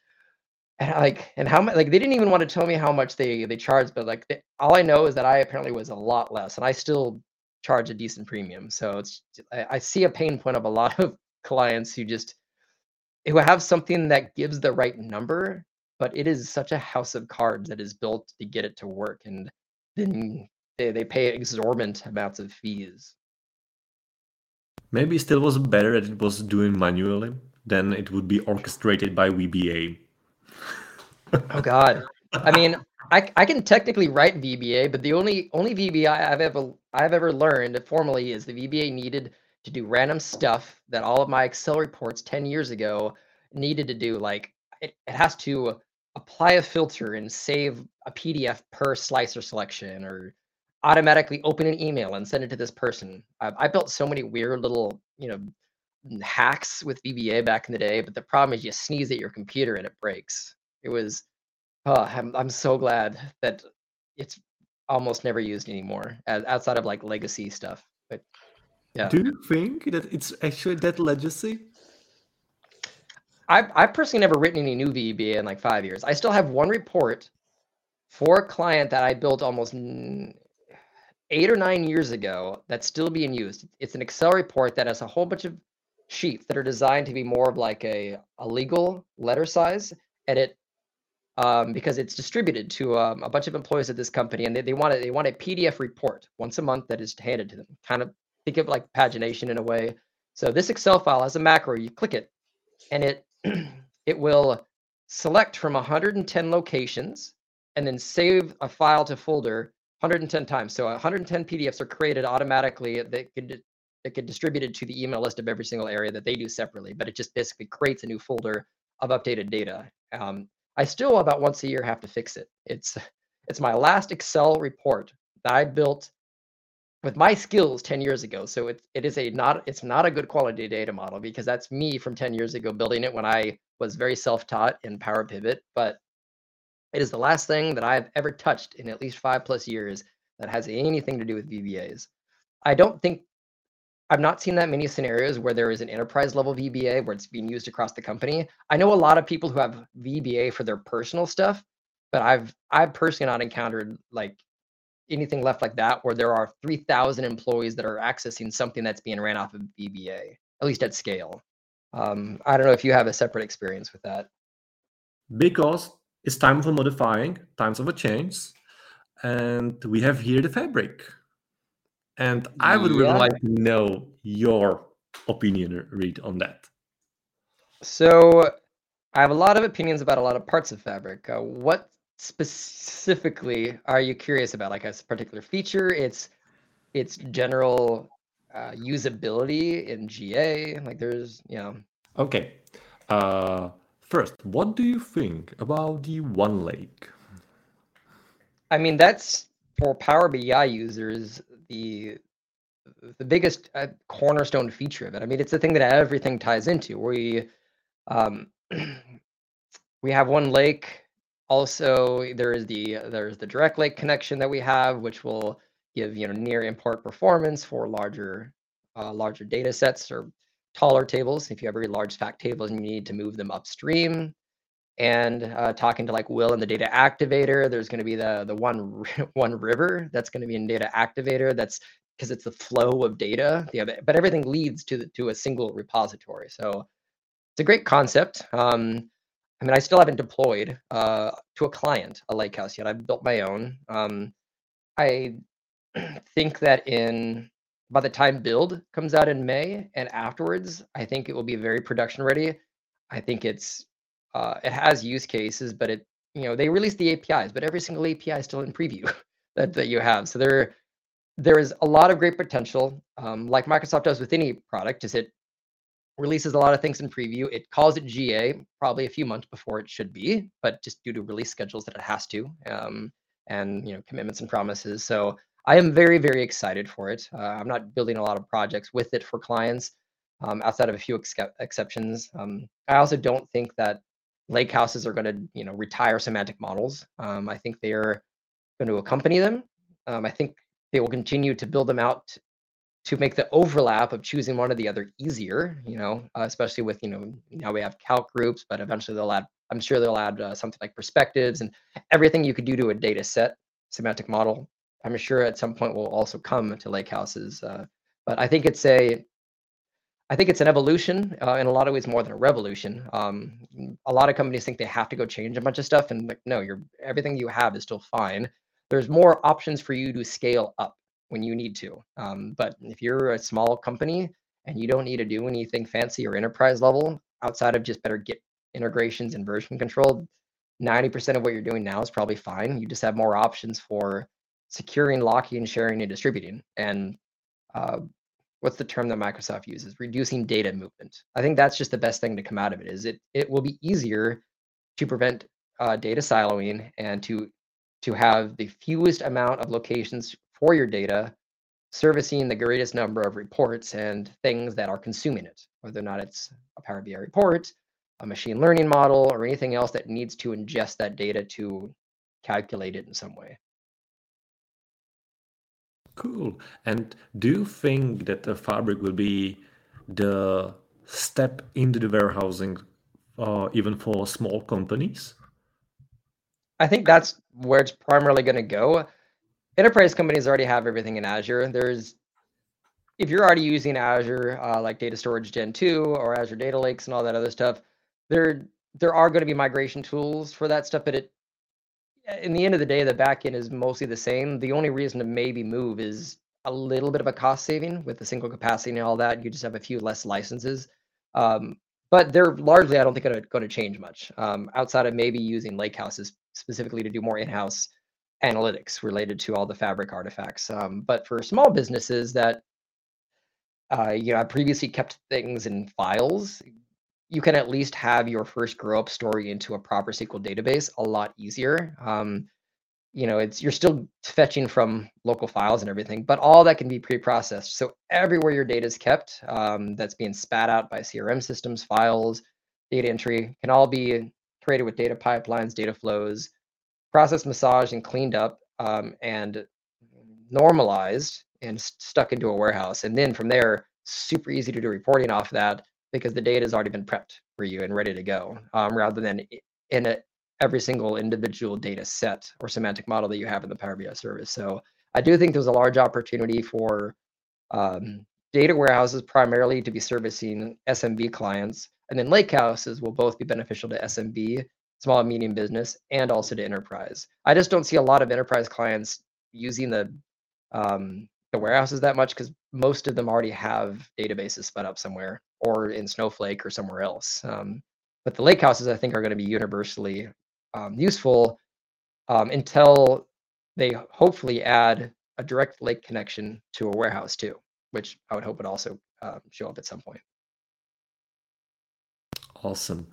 and like and how much like they didn't even want to tell me how much they they charged but like they, all i know is that i apparently was a lot less and i still charge a decent premium so it's I, I see a pain point of a lot of clients who just who have something that gives the right number but it is such a house of cards that is built to get it to work and then they, they pay exorbitant amounts of fees maybe it still was better that it was doing manually than it would be orchestrated by vba oh God. I mean, I, I can technically write VBA, but the only only VBA I've ever I've ever learned formally is the VBA needed to do random stuff that all of my Excel reports 10 years ago needed to do. Like it, it has to apply a filter and save a PDF per slicer selection or automatically open an email and send it to this person. I, I built so many weird little, you know, hacks with VBA back in the day, but the problem is you sneeze at your computer and it breaks. It was, oh, I'm I'm so glad that it's almost never used anymore, as, outside of like legacy stuff. But yeah, Do you think that it's actually that legacy? I've I've personally never written any new VBA in like five years. I still have one report for a client that I built almost eight or nine years ago that's still being used. It's an Excel report that has a whole bunch of sheets that are designed to be more of like a, a legal letter size, and it um, because it's distributed to um, a bunch of employees at this company, and they, they want a, they want a PDF report once a month that is handed to them. Kind of think of like pagination in a way. So this Excel file has a macro. You click it, and it it will select from 110 locations and then save a file to folder 110 times. So 110 PDFs are created automatically that could that get distributed to the email list of every single area that they do separately. But it just basically creates a new folder of updated data. Um, I still about once a year have to fix it. It's it's my last Excel report that I built with my skills 10 years ago. So it, it is a not it's not a good quality data model because that's me from 10 years ago building it when I was very self-taught in Power Pivot. But it is the last thing that I've ever touched in at least five plus years that has anything to do with VBAs. I don't think I've not seen that many scenarios where there is an enterprise level VBA where it's being used across the company. I know a lot of people who have VBA for their personal stuff, but I've I've personally not encountered like anything left like that where there are 3,000 employees that are accessing something that's being ran off of VBA, at least at scale. Um, I don't know if you have a separate experience with that. Because it's time for modifying, times of a change, and we have here the fabric. And I would really like to know your opinion, Reid, on that. So I have a lot of opinions about a lot of parts of Fabric. Uh, what specifically are you curious about? Like a particular feature, its its general uh, usability in GA? Like there's, you know, Okay. Uh, first, what do you think about the OneLake? I mean that's for Power BI users the the biggest uh, cornerstone feature of it. I mean, it's the thing that everything ties into. We um, we have OneLake. Also, there is the there's the direct lake connection that we have, which will give you know near import performance for larger uh, larger data sets or taller tables. If you have very large fact tables and you need to move them upstream, and uh, talking to like Will and the data activator, there's going to be the the one one river that's going to be in data activator. That's because it's the flow of data. Other, but everything leads to the, to a single repository. So it's a great concept. Um, I mean, I still haven't deployed uh, to a client a lakehouse yet. I've built my own. Um, I think that in by the time build comes out in May and afterwards, I think it will be very production ready. I think it's uh, it has use cases, but it you know they release the APIs, but every single API is still in preview that that you have. So there there is a lot of great potential, um, like Microsoft does with any product. Is it releases a lot of things in preview. It calls it GA probably a few months before it should be, but just due to release schedules that it has to, um, and you know commitments and promises. So I am very very excited for it. Uh, I'm not building a lot of projects with it for clients, um, outside of a few ex- exceptions. Um, I also don't think that lake houses are going to you know retire semantic models. Um, I think they are going to accompany them. Um, I think they will continue to build them out to make the overlap of choosing one or the other easier, you know, uh, especially with, you know, now we have calc groups, but eventually they'll add, I'm sure they'll add uh, something like perspectives and everything you could do to a data set semantic model. I'm sure at some point will also come to lake houses. Uh, but I think it's a, I think it's an evolution uh, in a lot of ways more than a revolution. Um, a lot of companies think they have to go change a bunch of stuff, and like, no, you're everything you have is still fine. There's more options for you to scale up when you need to. Um, but if you're a small company and you don't need to do anything fancy or enterprise level outside of just better Git integrations and version control, 90% of what you're doing now is probably fine. You just have more options for securing, locking, sharing, and distributing. And uh, what's the term that Microsoft uses? Reducing data movement. I think that's just the best thing to come out of it. Is it it will be easier to prevent uh, data siloing and to to have the fewest amount of locations for your data, servicing the greatest number of reports and things that are consuming it, whether or not it's a Power BI report, a machine learning model, or anything else that needs to ingest that data to calculate it in some way. Cool. And do you think that the fabric will be the step into the warehousing, uh, even for small companies? I think that's where it's primarily going to go enterprise companies already have everything in Azure. There's if you're already using Azure, uh, like Data Storage Gen 2 or Azure Data Lakes and all that other stuff, there there are going to be migration tools for that stuff, but it in the end of the day, the backend is mostly the same. The only reason to maybe move is a little bit of a cost saving with the single capacity and all that. You just have a few less licenses. Um, but they're largely, I don't think, going to change much um, outside of maybe using lakehouses specifically to do more in-house analytics related to all the fabric artifacts. Um, but for small businesses that uh, you know I previously kept things in files, you can at least have your first grow up story into a proper SQL database a lot easier. Um, you know, it's you're still fetching from local files and everything, but all that can be pre-processed. So everywhere your data is kept, um, that's being spat out by CRM systems, files, data entry, can all be created with data pipelines, data flows, processed, massaged, and cleaned up um, and normalized and stuck into a warehouse. And then from there, super easy to do reporting off that because the data has already been prepped for you and ready to go, um, rather than in a, every single individual data set or semantic model that you have in the Power BI service. So I do think there's a large opportunity for um, data warehouses primarily to be servicing SMB clients, and then lakehouses will both be beneficial to SMB small and medium business and also to enterprise. I just don't see a lot of enterprise clients using the um, the warehouses that much because most of them already have databases spun up somewhere or in Snowflake or somewhere else. Um, but the lakehouses, I think, are going to be universally um, useful um, until they hopefully add a direct lake connection to a warehouse too, which I would hope would also uh, show up at some point. Awesome.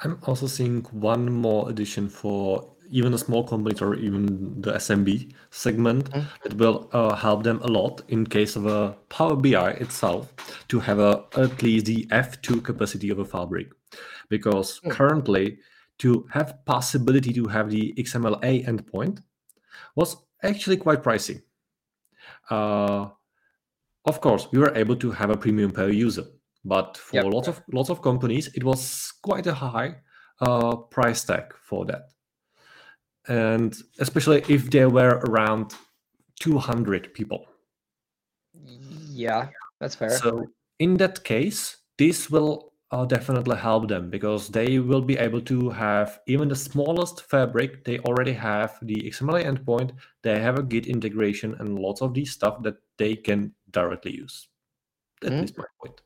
I'm also seeing one more addition for even the small companies or even the SMB segment mm. that will uh, help them a lot in case of a Power BI itself to have a, at least the F2 capacity of a fabric. Because mm. currently, to have possibility to have the XMLA endpoint was actually quite pricey. Uh, of course, we were able to have a premium per user but for yep. lots of lots of companies it was quite a high uh, price tag for that and especially if there were around 200 people. Yeah that's fair. So in that case this will uh, definitely help them because they will be able to have even the smallest fabric. They already have the xmla endpoint. They have a git integration and lots of these stuff that they can directly use. That mm-hmm. is my point.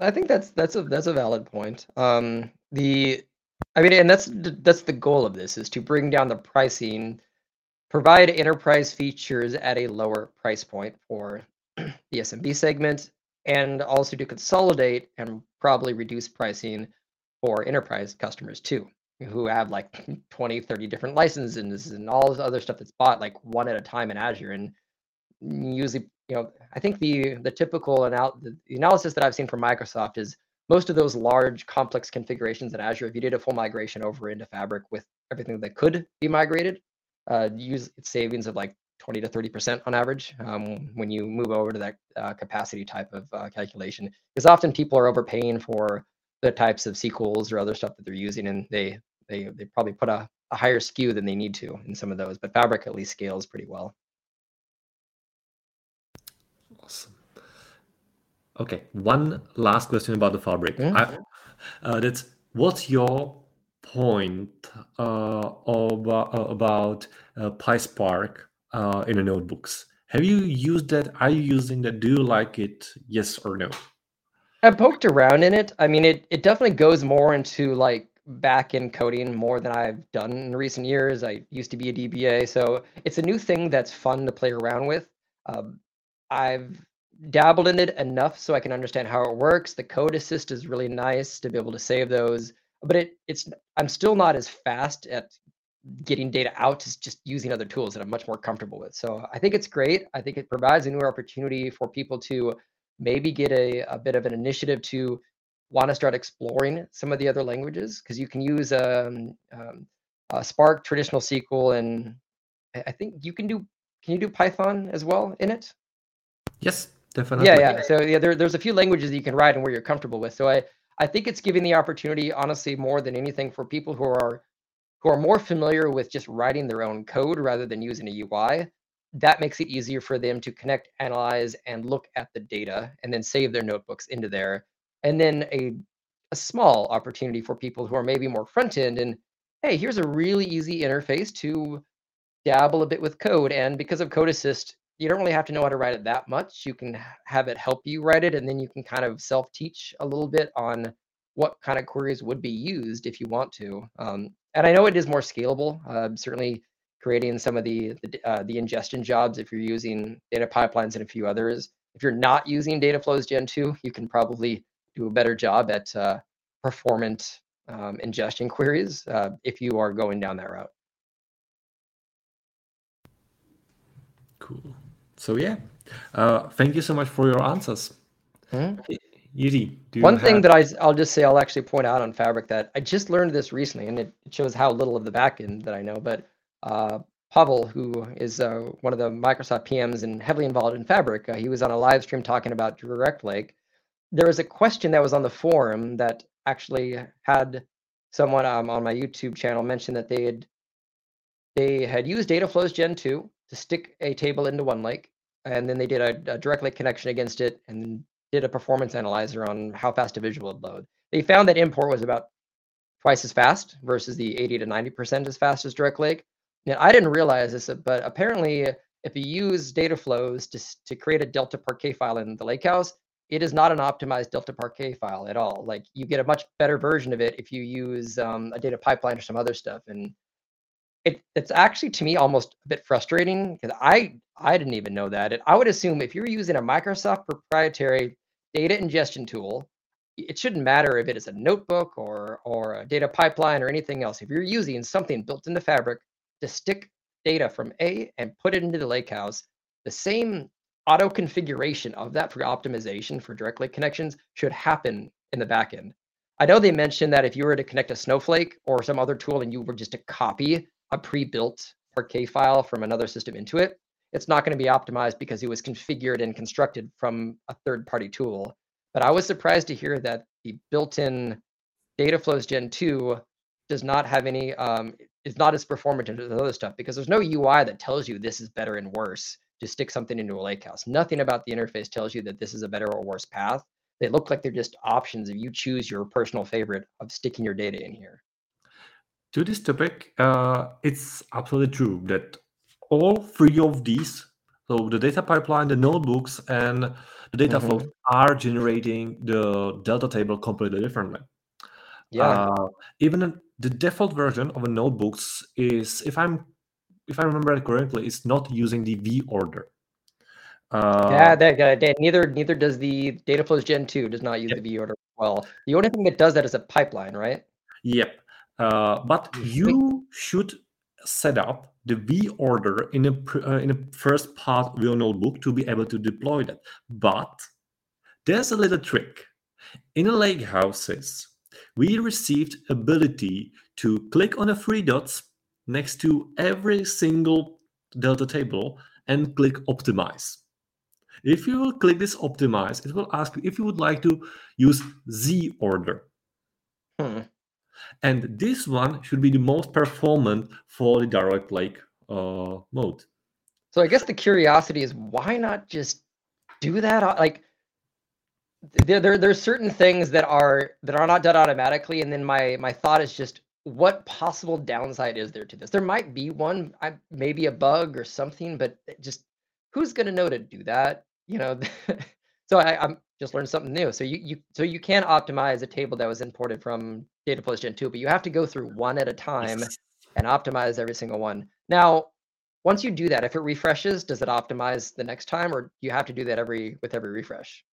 I think that's that's a that's a valid point. Um, the I mean, and that's that's the goal of this is to bring down the pricing, provide enterprise features at a lower price point for the SMB segment, and also to consolidate and probably reduce pricing for enterprise customers too, who have like 20, 30 different licenses and all this other stuff that's bought like one at a time in Azure. And usually, you know, I think the the typical the analysis that I've seen from Microsoft is most of those large complex configurations in Azure, if you did a full migration over into Fabric with everything that could be migrated, uh, use savings of like 20 to 30% on average um, when you move over to that uh, capacity type of uh, calculation. Because often people are overpaying for the types of SQLs or other stuff that they're using, and they they they probably put a, a higher SKU than they need to in some of those. But Fabric at least scales pretty well. Awesome. Okay, one last question about the Fabric. Mm-hmm. I, uh, that's what's your point uh, about, uh, about uh, PySpark uh, in the notebooks? Have you used that? Are you using that? Do you like it? Yes or no? I poked around in it. I mean, it it definitely goes more into like back in coding more than I've done in recent years. I used to be a DBA, so it's a new thing that's fun to play around with. Um, I've dabbled in it enough so I can understand how it works. The code assist is really nice to be able to save those, but it it's I'm still not as fast at getting data out as just using other tools that I'm much more comfortable with. So I think it's great. I think it provides a new opportunity for people to maybe get a, a bit of an initiative to want to start exploring some of the other languages because you can use um, um, Spark, traditional SQL, and I think you can do. Can you do Python as well in it? Yes, definitely. Yeah, yeah. So yeah, there, there's a few languages that you can write and where you're comfortable with. So I, I think it's giving the opportunity, honestly, more than anything, for people who are who are more familiar with just writing their own code rather than using a UI. That makes it easier for them to connect, analyze, and look at the data, and then save their notebooks into there. And then a a small opportunity for people who are maybe more front end and hey, here's a really easy interface to dabble a bit with code. And because of Code Assist, you don't really have to know how to write it that much. You can have it help you write it, and then you can kind of self teach a little bit on what kind of queries would be used if you want to. Um, and I know it is more scalable. Uh, certainly, creating some of the the, uh, the, ingestion jobs if you're using data pipelines and a few others. If you're not using data flows Gen 2, you can probably do a better job at uh, performant um, ingestion queries uh, if you are going down that route. Cool. So yeah, uh, thank you so much for your answers. Mm-hmm. Yuri, one have... thing that I I'll just say I'll actually point out on Fabric that I just learned this recently, and it shows how little of the backend that I know. But uh, Pavel, who is uh, one of the Microsoft PMs and heavily involved in Fabric, uh, he was on a live stream talking about Direct Lake. There was a question that was on the forum that actually had someone um, on my YouTube channel mention that they had they had used Dataflows Gen 2 to stick a table into OneLake, and then they did a, a direct lake connection against it and did a performance analyzer on how fast a visual would load. They found that import was about twice as fast versus the 80 to 90% as fast as direct lake. Now, I didn't realize this, but apparently if you use data flows to, to create a delta parquet file in the lakehouse, it is not an optimized delta parquet file at all. Like you get a much better version of it if you use um, a data pipeline or some other stuff. And it, it's actually to me almost a bit frustrating because I I didn't even know that. I would assume if you're using a Microsoft proprietary data ingestion tool, it shouldn't matter if it is a notebook or or a data pipeline or anything else. If you're using something built into Fabric to stick data from A and put it into the lakehouse, the same auto configuration of that for optimization for direct lake connections should happen in the backend. I know they mentioned that if you were to connect a Snowflake or some other tool and you were just to copy a pre-built Parquet file from another system into it, it's not going to be optimized because it was configured and constructed from a third-party tool. But I was surprised to hear that the built-in data flows Gen 2 does not have any, um, is not as performant as other stuff because there's no UI that tells you this is better and worse to stick something into a lakehouse. Nothing about the interface tells you that this is a better or worse path. They look like they're just options if you choose your personal favorite of sticking your data in here to this topic, uh, it's absolutely true that all three of these, so the data pipeline, the notebooks, and the data mm-hmm. flow, are generating the delta table completely differently. Yeah. Uh, even the default version of a notebooks is, if I'm if I remember it correctly, it's not using the V order. Uh, yeah, that, uh, that- neither neither does the Dataflows Gen 2 does not use the V order well. The only thing that does that is a pipeline, right? Yep. Uh, but you should set up the V order in a uh, in a first part of your notebook to be able to deploy that. But there's a little trick. In the lake houses, we received ability to click on the three dots next to every single Delta table and click optimize. If you will click this optimize, it will ask you if you would like to use Z order. Hmm. And this one should be the most performant for the direct lake uh, mode. So I guess the curiosity is why not just do that? Like there, there there's certain things that are that are not done automatically, and then my my thought is just what possible downside is there to this? There might be one, I, maybe a bug or something, but just who's gonna know to do that? You know. so I, I'm just learn something new. So you you so you can optimize a table that was imported from Dataflows Gen 2, but you have to go through one at a time and optimize every single one. Now, once you do that, if it refreshes, does it optimize the next time, or you have to do that every with every refresh?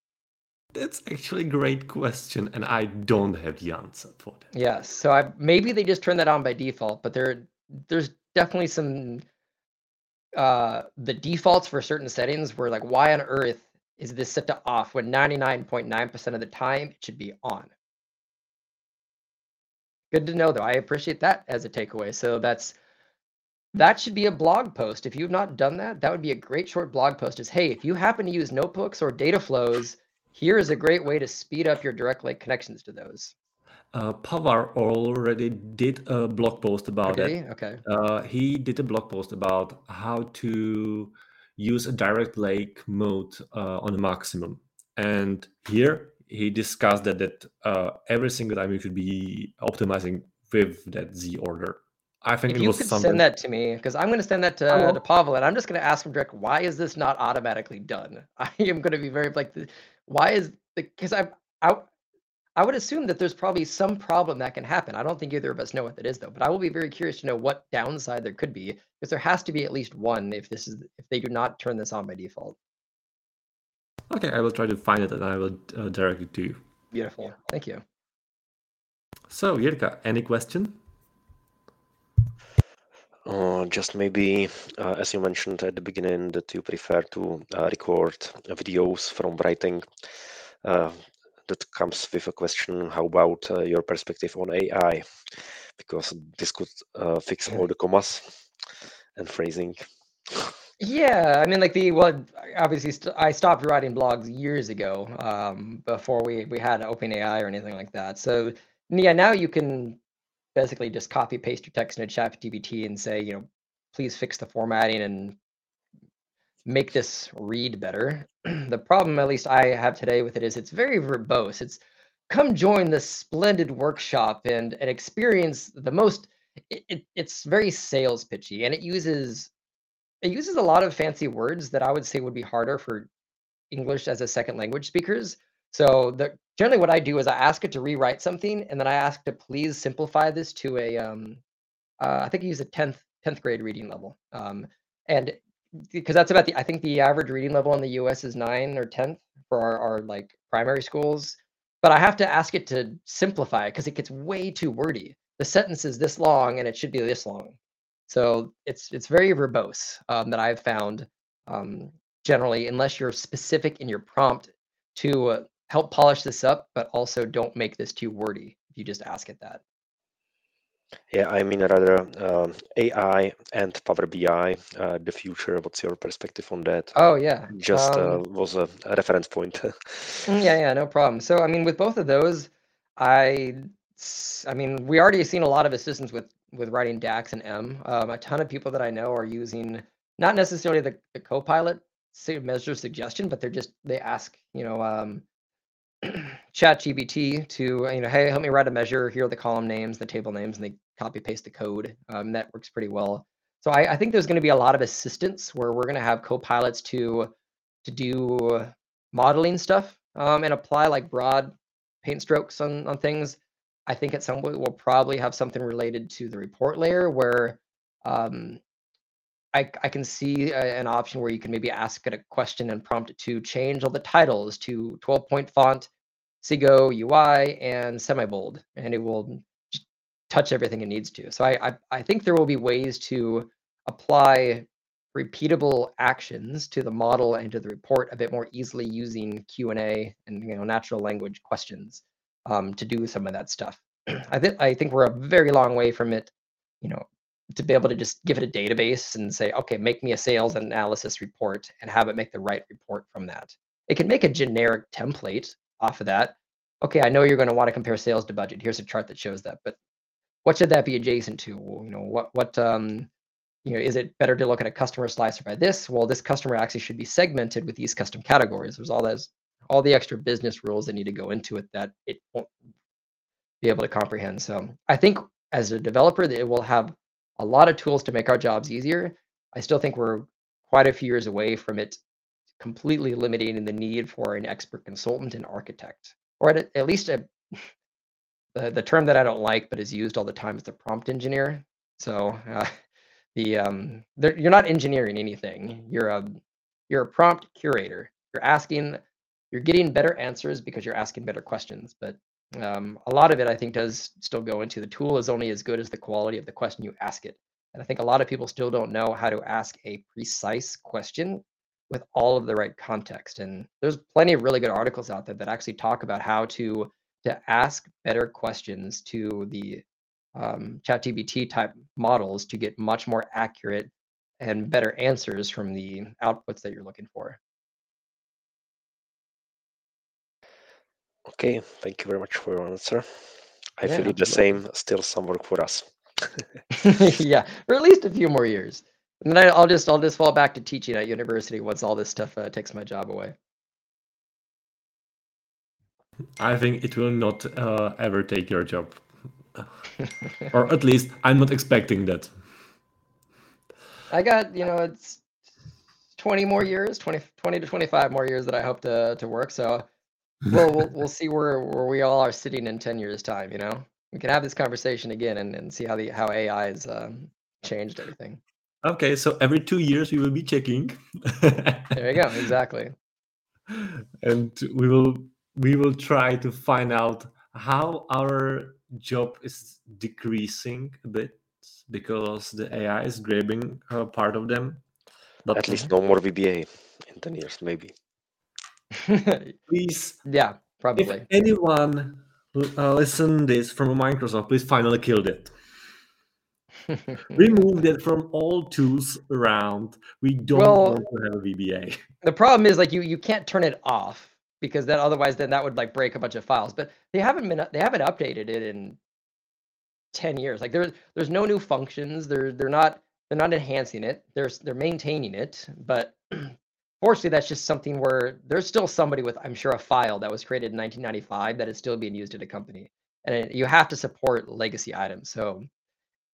That's actually a great question, and I don't have the answer for that. Yes. So I maybe they just turn that on by default, but there there's definitely some uh the defaults for certain settings where like why on earth is this set to off when 99.9% of the time it should be on. Good to know though. I appreciate that as a takeaway. So that's that should be a blog post. If you've not done that, that would be a great short blog post is hey, if you happen to use notebooks or data flows, here is a great way to speed up your direct lake connections to those. Uh, Pavel already did a blog post about did it. Okay. Uh, he did a blog post about how to use a direct lake mode uh, on a maximum. And here he discussed that that uh, every single time you should be optimizing with that Z order. I think If it you was could something. send that to me, because I'm going to send that to, will. to Pavel, and I'm just going to ask him direct, why is this not automatically done? I am going to be very like, why is the because I I I would assume that there's probably some problem that can happen. I don't think either of us know what that is though, but I will be very curious to know what downside there could be, because there has to be at least one if this is if they do not turn this on by default. Okay, I will try to find it and I will uh, direct it to you. Beautiful. Thank you. So, Yirka, any question? Uh, just maybe, uh, as you mentioned at the beginning, that you prefer to uh, record videos from writing. That comes with a question: How about uh, your perspective on AI? Because this could uh, fix all the commas and phrasing. Yeah, I mean, like the well, obviously, st- I stopped writing blogs years ago, um, before we we had OpenAI or anything like that. So yeah, now you can basically just copy paste your text into ChatGPT and say, you know, please fix the formatting and make this read better. the problem, at least I have today with it, is it's very verbose. It's come join this splendid workshop and and experience the most. It, it, it's very sales pitchy, and it uses it uses a lot of fancy words that I would say would be harder for English as a second language speakers. So the generally what I do is I ask it to rewrite something, and then I ask to please simplify this to a um, uh, I think I use a tenth tenth grade reading level, um, and because that's about the I think the average reading level in the U.S. is nine or tenth for our, our like primary schools. But I have to ask it to simplify because it gets way too wordy. The sentence is this long, and it should be this long. So it's it's very verbose um, that I've found um, generally, unless you're specific in your prompt to uh, help polish this up, but also don't make this too wordy. If you just ask it that. Yeah, I mean rather um, AI and Power BI, uh, the future. What's your perspective on that? Oh yeah, Just uh, um, was a, a reference point. Mm, Yeah, yeah, no problem. So, I mean, with both of those, I, s- I mean, we already seen a lot of assistance with with writing DAX and M. Um, a ton of people that I know are using not necessarily the, the Copilot su- measure suggestion, but they're just they ask, you know, um, ChatGPT to, you know, hey, help me write a measure. Here are the column names, the table names, and they copy paste the code. Um, that works pretty well. So I, I think there's going to be a lot of assistance where we're going to have copilots to to do modeling stuff um, and apply like broad paint strokes on, on things. I think at some point we'll probably have something related to the report layer where um, I, I can see a, an option where you can maybe ask it a question and prompt it to change all the titles to 12 point font, Segoe UI, and semi-bold, and it will touch everything it needs to. So I, I, I think there will be ways to apply repeatable actions to the model and to the report a bit more easily using Q&A and you know natural language questions um, to do some of that stuff. I think I think we're a very long way from it, you know, to be able to just give it a database and say, okay, make me a sales analysis report and have it make the right report from that. It can make a generic template off of that. Okay, I know you're going to want to compare sales to budget. Here's a chart that shows that, but what should that be adjacent to? You know, what what um, you know, is it better to look at a customer slicer by this? Well, this customer actually should be segmented with these custom categories. There's all those all the extra business rules that need to go into it that it won't be able to comprehend. So I think as a developer, it will have a lot of tools to make our jobs easier. I still think we're quite a few years away from it completely eliminating the need for an expert consultant and architect, or at, at least a, the, the term that I don't like but is used all the time is the prompt engineer. So uh, the um, you're not engineering anything. You're a you're a prompt curator. You're asking, you're getting better answers because you're asking better questions. But um, a lot of it, I think, does still go into the tool is only as good as the quality of the question you ask it. And I think a lot of people still don't know how to ask a precise question with all of the right context. And there's plenty of really good articles out there that actually talk about how to to ask better questions to the um, ChatGPT type models to get much more accurate and better answers from the outputs that you're looking for. Okay, thank you very much for your answer. I Yeah, feel the same, still some work for us. yeah, for at least a few more years. And then I'll just I'll just fall back to teaching at university once all this stuff uh, takes my job away. I think it will not uh, ever take your job. or at least I'm not expecting that. I got, you know, it's 20 more years, 20, 20 to 25 more years that I hope to to work. So we'll we'll, we'll see where where we all are sitting in 10 years time, you know. We can have this conversation again and, and see how the how AI has um, changed everything. Okay, so every two years we will be checking. There you go. Exactly. and we will we will try to find out how our job is decreasing a bit because the AI is grabbing a part of them. But At least no more VBA in 10 years, maybe. please, yeah, probably. if probably. anyone uh, listen this from Microsoft, please finally kill that. Remove that from all tools around. We don't Well- want to have a VBA. the problem is like you you can't turn it off because then otherwise then that would like break a bunch of files but they haven't been they haven't updated it in 10 years like there's there's no new functions they're they're not they're not enhancing it they're they're maintaining it but fortunately that's just something where there's still somebody with i'm sure a file that was created in 1995 that is still being used at a company and it- you have to support legacy items so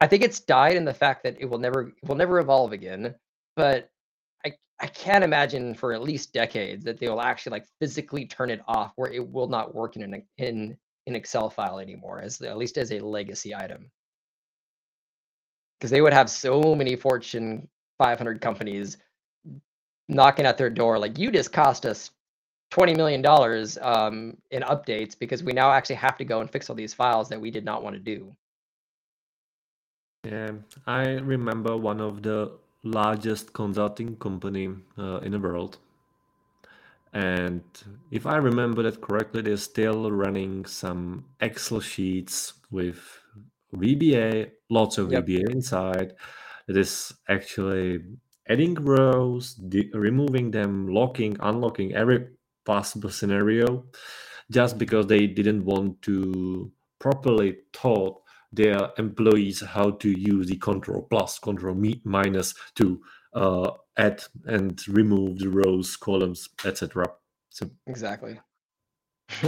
i think it's died in the fact that it will never it will never evolve again but I, I can't imagine for at least decades that they will actually like physically turn it off where it will not work in an in an Excel file anymore as at least as a legacy item. Because they would have so many Fortune 500 companies knocking at their door like you just cost us 20 million dollars um, in updates because we now actually have to go and fix all these files that we did not want to do. Yeah, I remember one of the largest consulting company uh, in the world. And if I remember that correctly, they're still running some Excel sheets with VBA, lots of Yep. VBA inside. It is actually adding rows, de- removing them, locking, unlocking every possible scenario, just because they didn't want to properly taught their employees how to use the control plus, control mi- minus to uh, add and remove the rows, columns, etc. So, Exactly.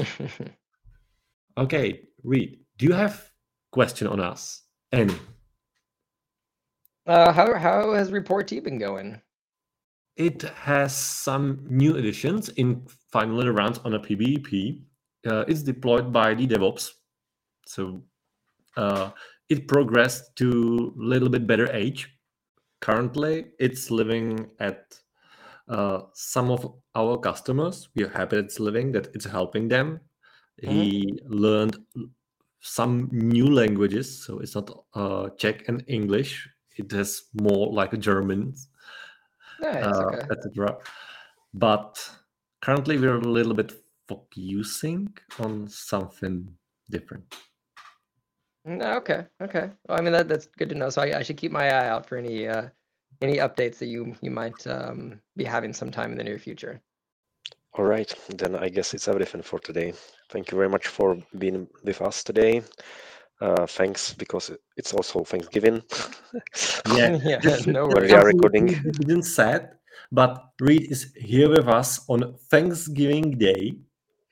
okay, Reid, do you have question on us? Any? uh, how how has Report T been going? It has some new additions in finally runs on a PBP. Uh, it's deployed by the DevOps So uh, it progressed to a little bit better age. Currently, it's living at uh, some of our customers. We are happy it's living, that it's helping them. He learned some new languages, so it's not uh, Czech and English. It has more like German, Nice. uh, okay. etc. But currently, we're a little bit focusing on something different. No, okay. Okay. Well, I mean that that's good to know. So I, I should keep my eye out for any uh any updates that you you might um be having sometime in the near future. All right, then I guess it's everything for today. Thank you very much for being with us today. Uh, thanks because it's also Thanksgiving. Yeah, yeah, no When worries. we are recording. we didn't said, but Reid is here with us on Thanksgiving Day.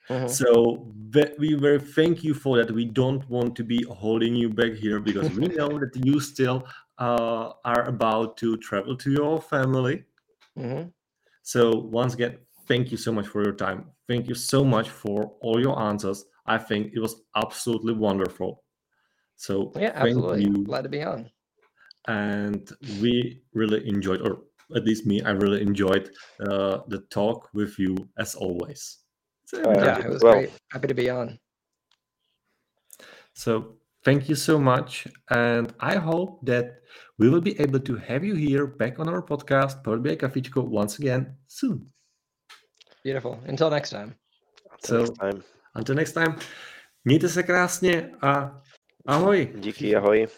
Mhm. So we very thank you for that. We don't want to be holding you back here because we know that you still uh, are about to travel to your family. Mhm. So once again, thank you so much for your time. Thank you so much for all your answers. I think it was absolutely wonderful. So Yeah, absolutely. you Glad to be on. and we really enjoyed or at least me i really enjoyed uh, the talk with you as always so, Uh, Yeah, it was well. great. Happy to be on. so thank you so much and i hope that we will be able to have you here back on our podcast Power BI Kafíčko once again soon Beautiful. Until next time. Until next So- time. until next time mějte se krásně a ahoj Díky, ahoj.